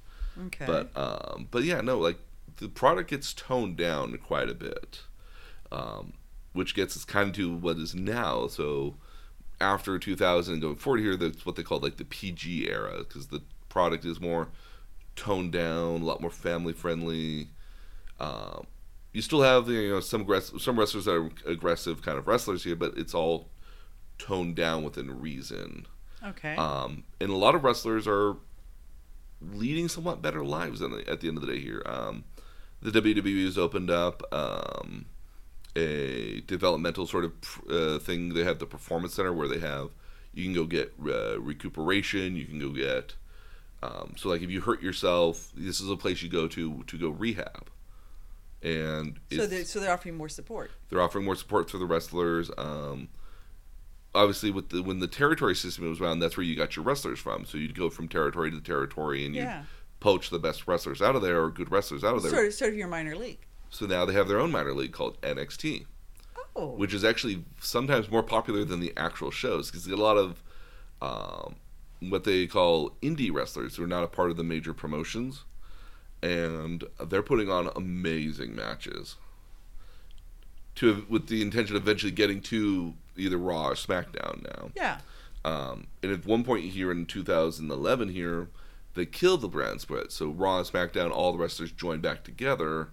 okay. But um, but yeah, no, like the product gets toned down quite a bit, um, which gets us kind of to what is now. So after 2000 and going forward here, that's what they call like the PG era because the product is more toned down, a lot more family friendly. Um, you still have you know some aggressive, some wrestlers that are aggressive kind of wrestlers here, but it's all toned down within reason. Okay. Um, and a lot of wrestlers are leading somewhat better lives the, at the end of the day here. Um, the WWE has opened up um, a developmental sort of uh, thing. They have the Performance Center where they have you can go get uh, recuperation. You can go get um, so like if you hurt yourself, this is a place you go to to go rehab. And so they're so they're offering more support. they're offering more support for the wrestlers. Um, obviously, with the when the territory system was around, that's where you got your wrestlers from. So you'd go from territory to territory, and you Yeah. poach the best wrestlers out of there or good wrestlers out of there. Sort of, sort of your minor league. So now they have their own minor league called NXT, Oh. which is actually sometimes more popular than the actual shows because a lot of um, what they call indie wrestlers who are not a part of the major promotions, and they're putting on amazing matches. To with the intention of eventually getting to either Raw or SmackDown now. yeah. Um, and at one point here in 2011 here, they killed the brand split. So Raw and SmackDown, all the wrestlers joined back together.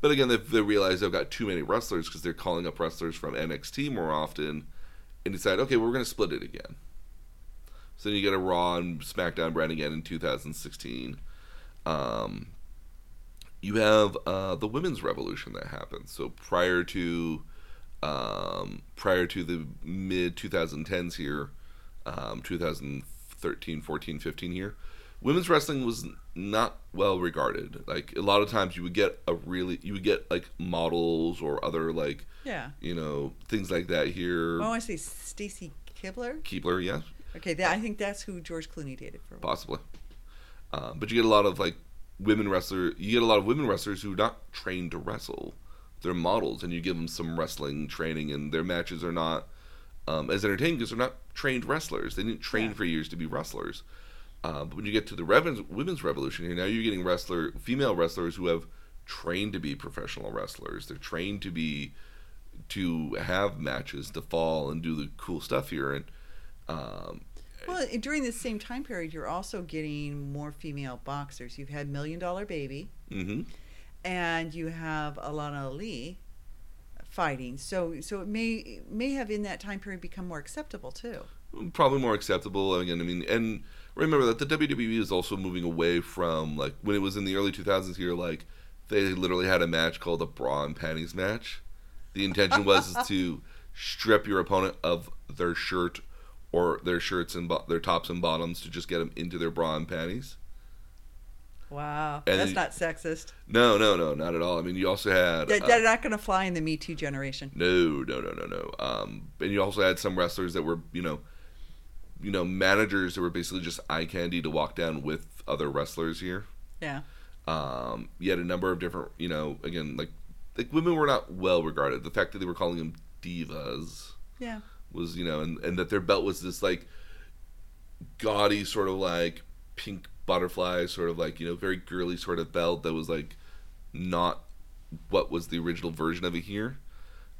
But again, they, they realize they've got too many wrestlers because they're calling up wrestlers from NXT more often and decide, okay, well, we're going to split it again. So then you get a Raw and SmackDown brand again in 2016. Um, you have uh, the women's revolution that happens. So prior to um, prior to the mid 2010s here, um, 2013, 14, 15 here, women's wrestling was not well regarded. Like a lot of times, you would get a really you would get like models or other like Yeah. you know things like that here. Oh, I say Stacy Keibler. Keibler, yeah. Okay, that, I think that's who George Clooney dated for a while. possibly. Um, but you get a lot of like women wrestler. You get a lot of women wrestlers who are not trained to wrestle. They're models, and you give them some wrestling training, and their matches are not um, as entertaining because they're not trained wrestlers. They didn't train Yeah. for years to be wrestlers. Uh, but when you get to the reven- women's revolution here, now you're getting wrestler, female wrestlers who have trained to be professional wrestlers. They're trained to be to have matches, to fall and do the cool stuff here, and um, Well, during this same time period, you're also getting more female boxers. You've had Million Dollar Baby, hmm and you have Alana Ali fighting. So, so it may may have in that time period become more acceptable too. probably more acceptable. Again, I mean, and remember that the WWE is also moving away from like when it was in the early 2000s here, like they literally had a match called a bra and panties match. The intention was [laughs] to strip your opponent of their shirt or their shirts and bo- their tops and bottoms to just get them into their bra and panties. Wow, And that's it- not sexist. No, no, no, not at all. I mean, you also had That, uh, they're not going to fly in the Me Too generation. No, no, no, no, no. Um, and you also had some wrestlers that were, you know, you know, managers that were basically just eye candy to walk down with other wrestlers here. Yeah. Um, you had a number of different, you know, again, like like women were not well regarded. The fact that they were calling them divas Yeah. was, you know, and, and that their belt was this like gaudy sort of like pink butterfly, sort of like you know, very girly sort of belt that was like not what was the original version of it here.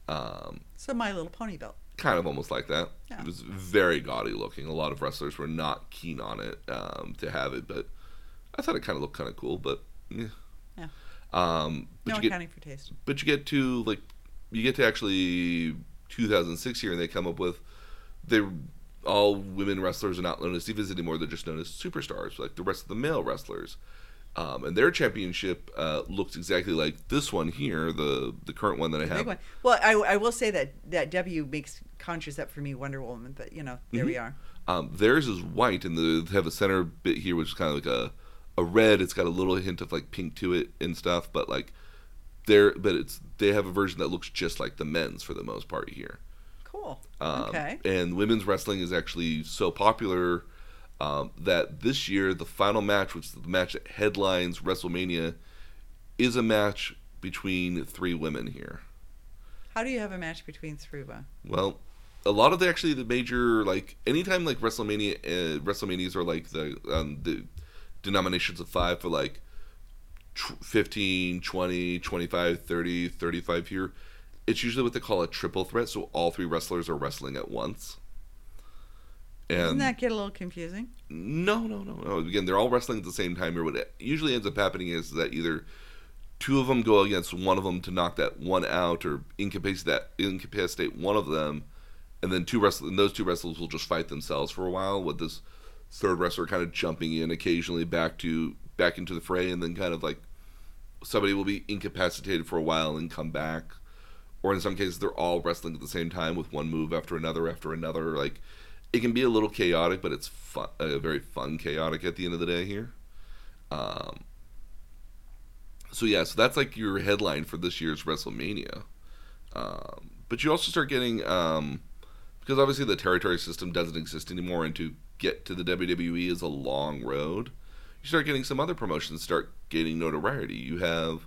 Um, So My Little Pony belt. kind of almost like that. Yeah. It was very gaudy looking. A lot of wrestlers were not keen on it um, to have it, but I thought it kind of looked kind of cool. But yeah, Yeah. Um, but No you get accounting for taste. but you get to like you get to actually 2006 here, and they come up with they all women wrestlers are not known as divas anymore. They're just known as superstars, like the rest of the male wrestlers. Um, and their championship uh, looks exactly like this one here, the the current one that I have. Well, I, I will say that that W makes conjures up for me Wonder Woman, but you know, there Mm-hmm. we are. Um, theirs is white, and they have a center bit here, which is kind of like a a red. It's got a little hint of like pink to it and stuff, but like they're but it's they have a version that looks just like the men's for the most part here. Cool. Um, okay. And women's wrestling is actually so popular um, that this year the final match, which is the match that headlines WrestleMania, is a match between three women here. How do you have a match between three women? Well, a lot of the actually the major like anytime like WrestleMania uh, WrestleManias are like the um, the denominations of five for like tw- 15, 20, 25, 30, 35 here. It's usually what they call a triple threat, so all three wrestlers are wrestling at once. Doesn't And that get a little confusing? no, no, no, no. Again, they're all wrestling at the same time here. What usually ends up happening is that either two of them go against one of them to knock that one out or incapacitate that incapacitate one of them, and then two wrestlers and those two wrestlers will just fight themselves for a while with this third wrestler kind of jumping in occasionally back to back into the fray, and then kind of like somebody will be incapacitated for a while and come back. Or in some cases, they're all wrestling at the same time with one move after another after another. Like it can be a little chaotic, but it's fun, very fun chaotic at the end of the day here. Um, so yeah, so that's like your headline for this year's WrestleMania. Um, but you also start getting um, because obviously the territory system doesn't exist anymore, and to get to the WWE is a long road. You start getting some other promotions start gaining notoriety. You have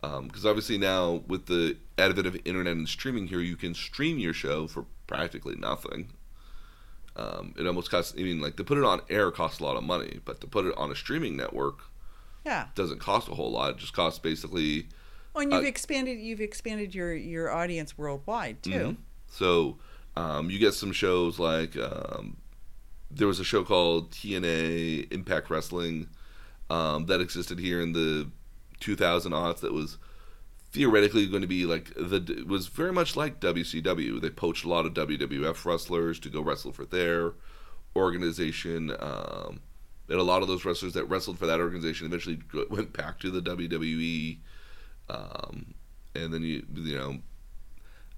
because obviously now with the advent of internet and streaming here, you can stream your show for practically nothing. Um, it almost costs. I mean, like to put it on air costs a lot of money, but to put it on a streaming network Yeah. doesn't cost a whole lot. It just costs basically. Well, and you've Uh, expanded you've expanded your your audience worldwide too. Mhm. So um, you get some shows like um, there was a show called TNA Impact Wrestling um, that existed here in the 2000 aughts that was theoretically going to be like the was very much like WCW. They poached a lot of WWF wrestlers to go wrestle for their organization. Um, and a lot of those wrestlers that wrestled for that organization eventually [laughs] went back to the WWE. Um, and then you you know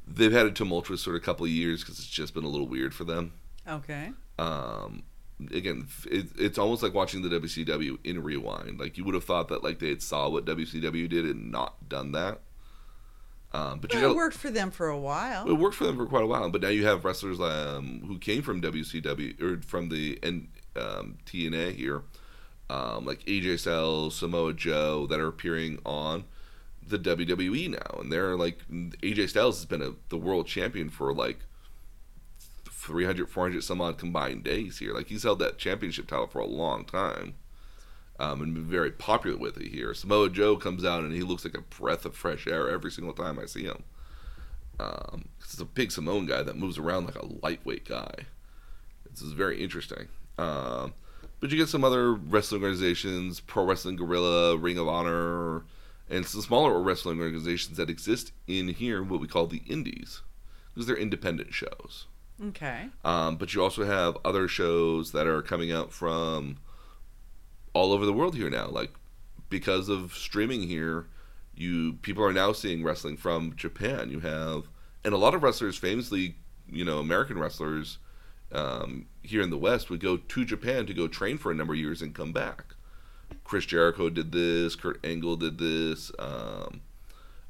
they've had a tumultuous sort of couple of years because it's just been a little weird for them. Okay. Um, again, it, it's almost like watching the WCW in rewind. Like you would have thought that like they had saw what WCW did and not done that. Um, but you Well, got it worked for them for a while. it worked for them for quite a while. But now you have wrestlers um, who came from WCW or from the N, um, TNA here, um, like AJ Styles, Samoa Joe, that are appearing on the WWE now, and they're like AJ Styles has been a, the world champion for like 300, 400 some odd combined days here. Like he's held that championship title for a long time. Um, and been very popular with it here. Samoa Joe comes out and he looks like a breath of fresh air every single time I see him. Um, it's a big Samoan guy that moves around like a lightweight guy. This is very interesting. Um, but you get some other wrestling organizations, Pro Wrestling Guerrilla, Ring of Honor, and some smaller wrestling organizations that exist in here, what we call the indies, because they're independent shows. Okay. Um, but you also have other shows that are coming out from all over the world here now. Like because of streaming here, you people are now seeing wrestling from Japan. You have and a lot of wrestlers, famously, you know, American wrestlers um, here in the West would go to Japan to go train for a number of years and come back. Chris Jericho did this. Kurt Angle did this. Um,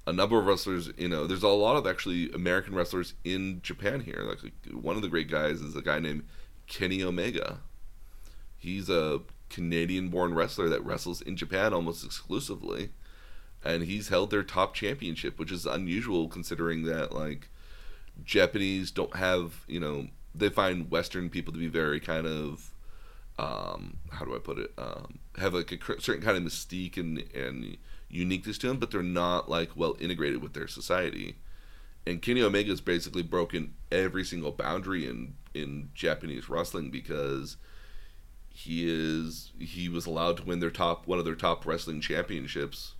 a number of wrestlers, you know, there's a lot of actually American wrestlers in Japan here. Like one of the great guys is a guy named Kenny Omega. He's a Canadian-born wrestler that wrestles in Japan almost exclusively, and he's held their top championship, which is unusual considering that like Japanese don't have, you know, they find Western people to be very kind of, um, how do I put it, um, have like a certain kind of mystique and and uniqueness to them, but they're not like well integrated with their society. And Kenny Omega has basically broken every single boundary in in Japanese wrestling because he is he was allowed to win their top one of their top wrestling championships,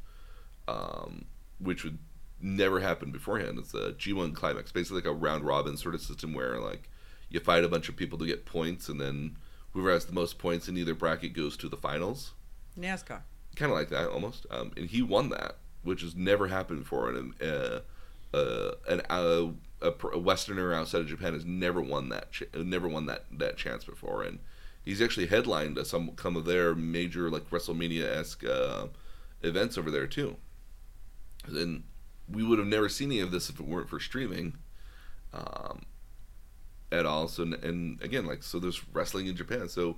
um, which would never happen beforehand. It's a G1 climax, basically like a round robin sort of system where like you fight a bunch of people to get points, and then whoever has the most points in either bracket goes to the finals. NASCAR kind of like that almost. Um, and he won that, which has never happened before. And uh, uh, an uh, a, a, Westerner outside of Japan has never won that ch- never won that that chance before. And he's actually headlined some some of their major like WrestleMania esque uh, events over there too. And we would have never seen any of this if it weren't for streaming. Um, at all. So and again, like so, there's wrestling in Japan. So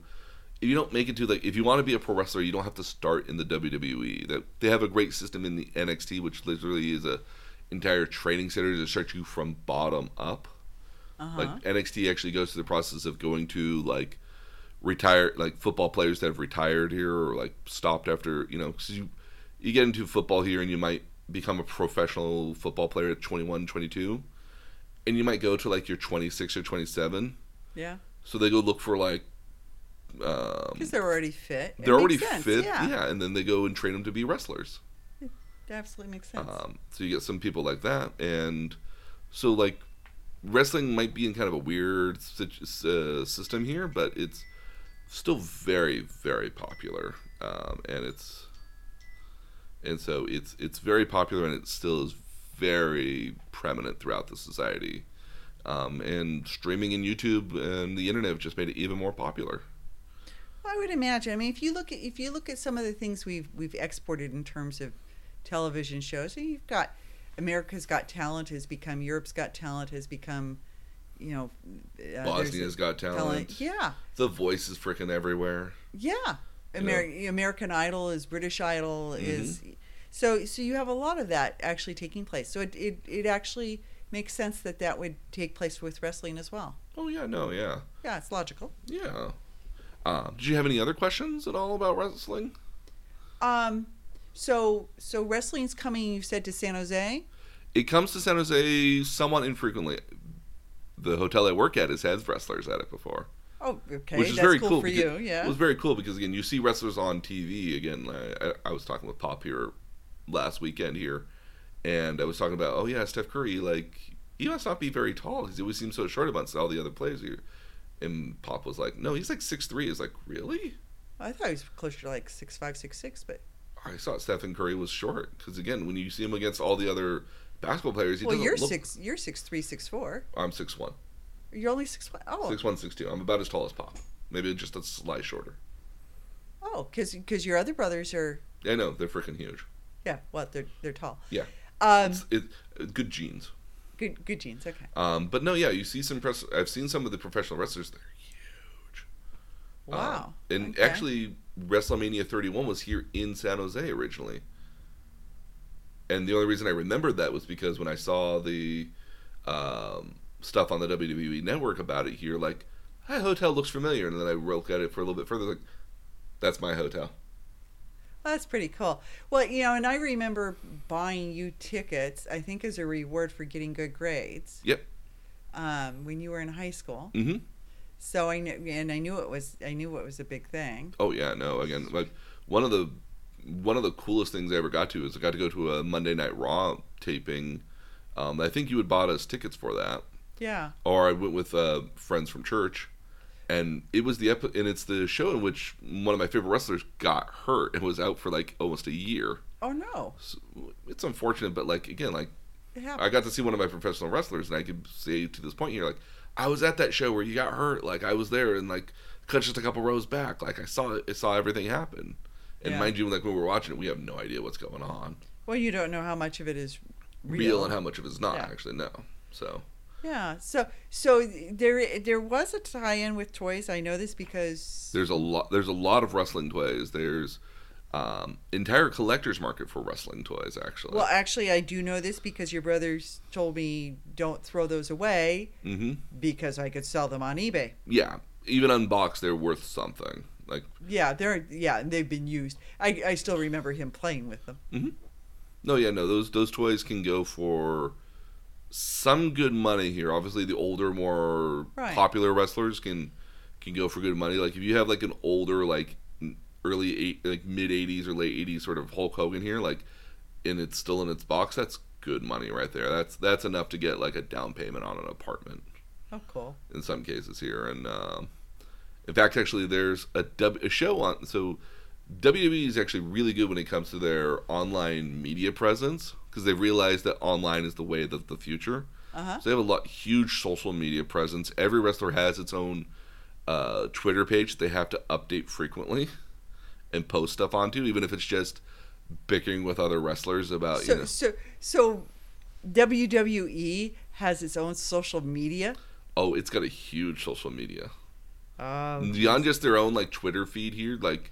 if you don't make it to like if you want to be a pro wrestler, you don't have to start in the WWE. That they have a great system in the NXT, which literally is a entire training center to start you from bottom up. Uh-huh. Like NXT actually goes through the process of going to like retired like football players that have retired here or like stopped after you know cause you you get into football here and you might become a professional football player at 21 22 and you might go to like your 26 or 27 yeah so they go look for like because um, they're already fit. It they're already sense. fit, yeah. yeah. and then they go and train them to be wrestlers. It absolutely makes sense. Um, so you get some people like that, and so like wrestling might be in kind of a weird uh, system here, but it's still very, very popular, um, and it's and so it's it's very popular, and it still is very prominent throughout the society. Um, and streaming and YouTube and the internet have just made it even more popular. I would imagine. I mean, if you look at if you look at some of the things we've we've exported in terms of television shows, you've got America's Got Talent has become Europe's Got Talent has become, you know, uh, Bosnia's Got talent. talent. Yeah, The Voice is freaking everywhere. Yeah, Ameri- American Idol is British Idol mm-hmm. is, so so you have a lot of that actually taking place. So it it, it actually makes sense that that would take place with wrestling as well. Oh yeah, no, yeah. Yeah, it's logical. Yeah. Uh, did you have any other questions at all about wrestling? Um, so so wrestling's coming. You said to San Jose. It comes to San Jose somewhat infrequently. The hotel I work at has had wrestlers at it before. Oh, okay. Which is That's very cool, cool for you. Yeah. It was very cool because again, you see wrestlers on TV. Again, I, I was talking with Pop here last weekend here, and I was talking about, oh yeah, Steph Curry. Like he must not be very tall because he always seems so short amongst all the other players here. And Pop was like, "No, he's like six three. Is like, really? I thought he was closer to like six five, six six, but I thought Stephen Curry was short because again, when you see him against all the other basketball players, he well, you're look... six, you're six three, six four. I'm six one. You're only six one. Oh, six one, six two. I'm about as tall as Pop. Maybe just a slight shorter. Oh, because because your other brothers are. I know they're freaking huge. Yeah, what they're they're tall. Yeah. Um, it's, it, good genes. Good, good genes. Okay. Um, but no, yeah, you see some press. I've seen some of the professional wrestlers. They're huge. Wow. Um, and okay. actually, WrestleMania 31 was here in San Jose originally. And the only reason I remembered that was because when I saw the um, stuff on the WWE network about it here, like, that hotel looks familiar. And then I looked at it for a little bit further, like, that's my hotel. That's pretty cool. Well, you know, and I remember buying you tickets, I think as a reward for getting good grades. Yep. Um, when you were in high school. Mm-hmm. So I knew, and I knew it was, I knew it was a big thing. Oh yeah, no. Again, like one of the, one of the coolest things I ever got to is I got to go to a Monday Night Raw taping. Um, I think you had bought us tickets for that. Yeah. Or I went with uh, friends from church, and it was the epi- and it's the show in which one of my favorite wrestlers got hurt and was out for like almost a year. Oh no. So it's unfortunate, but like again, like I got to see one of my professional wrestlers, and I could say to this point here, like I was at that show where you got hurt, like I was there, and like cut just a couple rows back, like I saw it, I saw everything happen. And Yeah. mind you, like when we were watching it, we have no idea what's going on, Well, you don't know how much of it is real, real, and how much of it's not Yeah. actually. No, so Yeah. So so there there was a tie-in with toys. I know this because there's a lot. There's a lot of wrestling toys. There's um, entire collector's market for wrestling toys. Actually, well, actually, I do know this because your brothers told me don't throw those away hmm because I could sell them on eBay. yeah, even unboxed, they're worth something. Like Yeah, they're yeah, and they've been used. I I still remember him playing with them. No, yeah, no. Those those toys can go for some good money here. Obviously, the older, more Right. popular wrestlers can can go for good money. Like if you have like an older, like early eight, like mid '80s or late '80s sort of Hulk Hogan here, like, and it's still in its box. That's good money right there. That's that's enough to get like a down payment on an apartment Oh, cool. in some cases here. And um, in fact, actually, there's a, w, a show on. So WWE is actually really good when it comes to their online media presence because they've realized that online is the way of the future. Uh huh. So they have a lot huge social media presence. Every wrestler has its own uh, Twitter page they have to update frequently and post stuff onto, even if it's just bickering with other wrestlers about So you know. so so WWE has its own social media. Oh, it's got a huge social media. Um, beyond just their own like Twitter feed here, like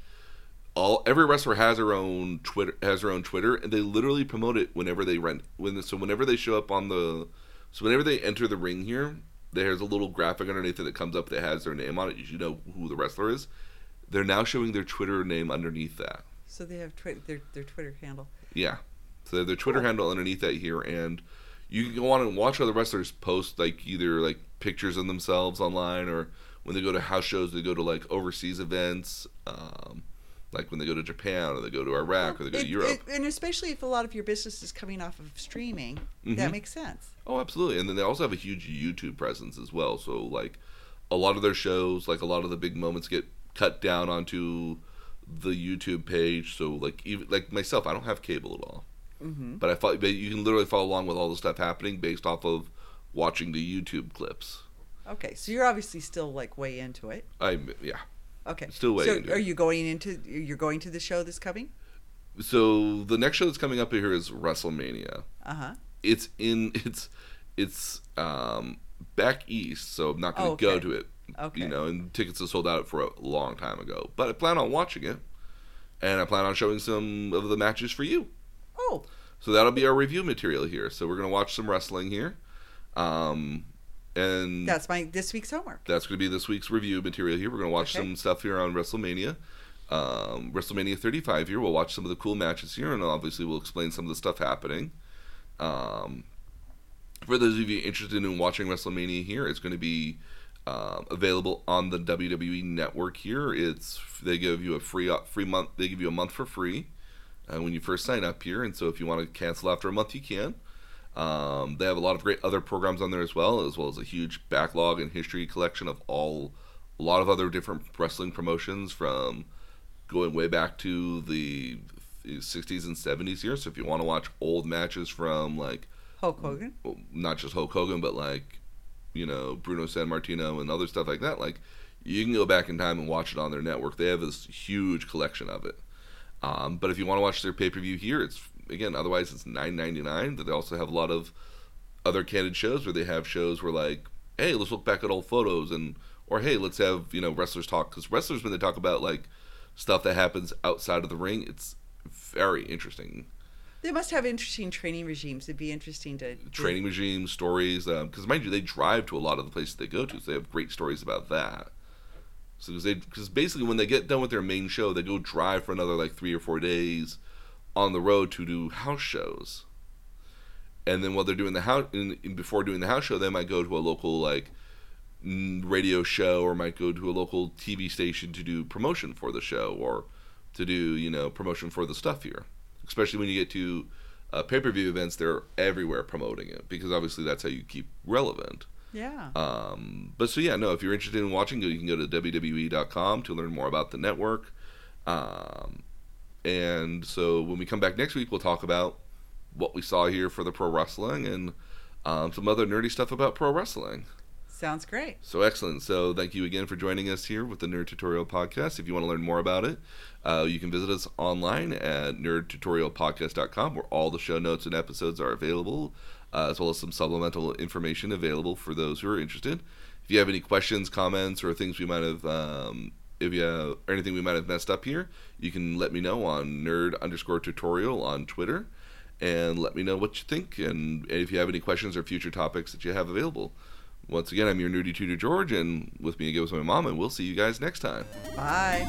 all every wrestler has their own Twitter has their own Twitter, and they literally promote it whenever they rent when so whenever they show up on the so whenever they enter the ring here, there's a little graphic underneath it that comes up that has their name on it. You should know who the wrestler is. They're now showing their Twitter name underneath that. so they have twi- their their Twitter handle. Yeah. So they have their Twitter Cool. handle underneath that here, and you can go on and watch other wrestlers post like either like pictures of themselves online, or when they go to house shows, they go to like overseas events, um, like when they go to Japan or they go to Iraq or they go to Europe. it- and especially if a lot of your business is coming off of streaming, Mhm. that makes sense. Oh, absolutely. And then they also have a huge YouTube presence as well. So like a lot of their shows, like a lot of the big moments get cut down onto the YouTube page. So like even like myself, I don't have cable at all. hmm But I follow, but you can literally follow along with all the stuff happening based off of watching the YouTube clips. Okay, so you're obviously still like way into it. I'm yeah. Okay, Still waiting. So are you going into you're going to the show that's coming? So the next show that's coming up here is WrestleMania. Uh huh. It's in [laughs] it's it's um back east, so I'm not going to Oh, go to it. Okay. You know, and tickets are sold out for a long time ago. But I plan on watching it, and I plan on showing some of the matches for you. Oh, So that'll be our review material here. So we're gonna watch some wrestling here, um, and that's my this week's homework. that's going to be this week's review material here. We're going to watch Okay. some stuff here on WrestleMania. Um, WrestleMania 35 here. We'll watch some of the cool matches here, and obviously we'll explain some of the stuff happening. Um, for those of you interested in watching WrestleMania here, it's going to be um, available on the WWE Network here. It's they give you a free uh, free month. They give you a month for free uh, when you first sign up here, and so if you want to cancel after a month, you can. Um, they have a lot of great other programs on there as well, as well as a huge backlog and history collection of all a lot of other different wrestling promotions from going way back to the 60s and 70s here. So if you want to watch old matches from like Hulk Hogan. well, not just Hulk Hogan, but like you know Bruno Sammartino and other stuff like that, like you can go back in time and watch it on their network. They have this huge collection of it. Um, but if you want to watch their pay per view here, it's again otherwise it's nine ninety nine. That they also have a lot of other candid shows where they have shows where like, hey, let's look back at old photos and or hey, let's have you know wrestlers talk because wrestlers when they talk about like stuff that happens outside of the ring, it's very interesting. They must have interesting training regimes. It'd be interesting to training regimes, stories. Um, because mind you, they drive to a lot of the places they go to, so they have great stories about that. So because they, because basically when they get done with their main show, they go drive for another like three or four days on the road to do house shows. And then while they're doing the house, in, in- before doing the house show, they might go to a local like radio show or might go to a local TV station to do promotion for the show or to do you know promotion for the stuff here. Especially when you get to uh, pay per view events, they're everywhere promoting it because obviously that's how you keep relevant. Yeah. Um, but so yeah, no, if you're interested in watching, you can go to WWE.com to learn more about the network. Um, and so when we come back next week, we'll talk about what we saw here for the pro wrestling and um, some other nerdy stuff about pro wrestling. Sounds great. So excellent. So thank you again for joining us here with the Nerd Tutorial Podcast. If you want to learn more about it, uh, you can visit us online at nerdtutorialpodcast.com where all the show notes and episodes are available, uh, as well as some supplemental information available for those who are interested. If you have any questions, comments, or things we might have, um, if you have, or anything we might have messed up here, you can let me know on nerd underscore tutorial on Twitter and let me know what you think and if you have any questions or future topics that you have available. Once again, I'm your nerdy tutor George, and with me again was my mom, and we'll see you guys next time. Bye.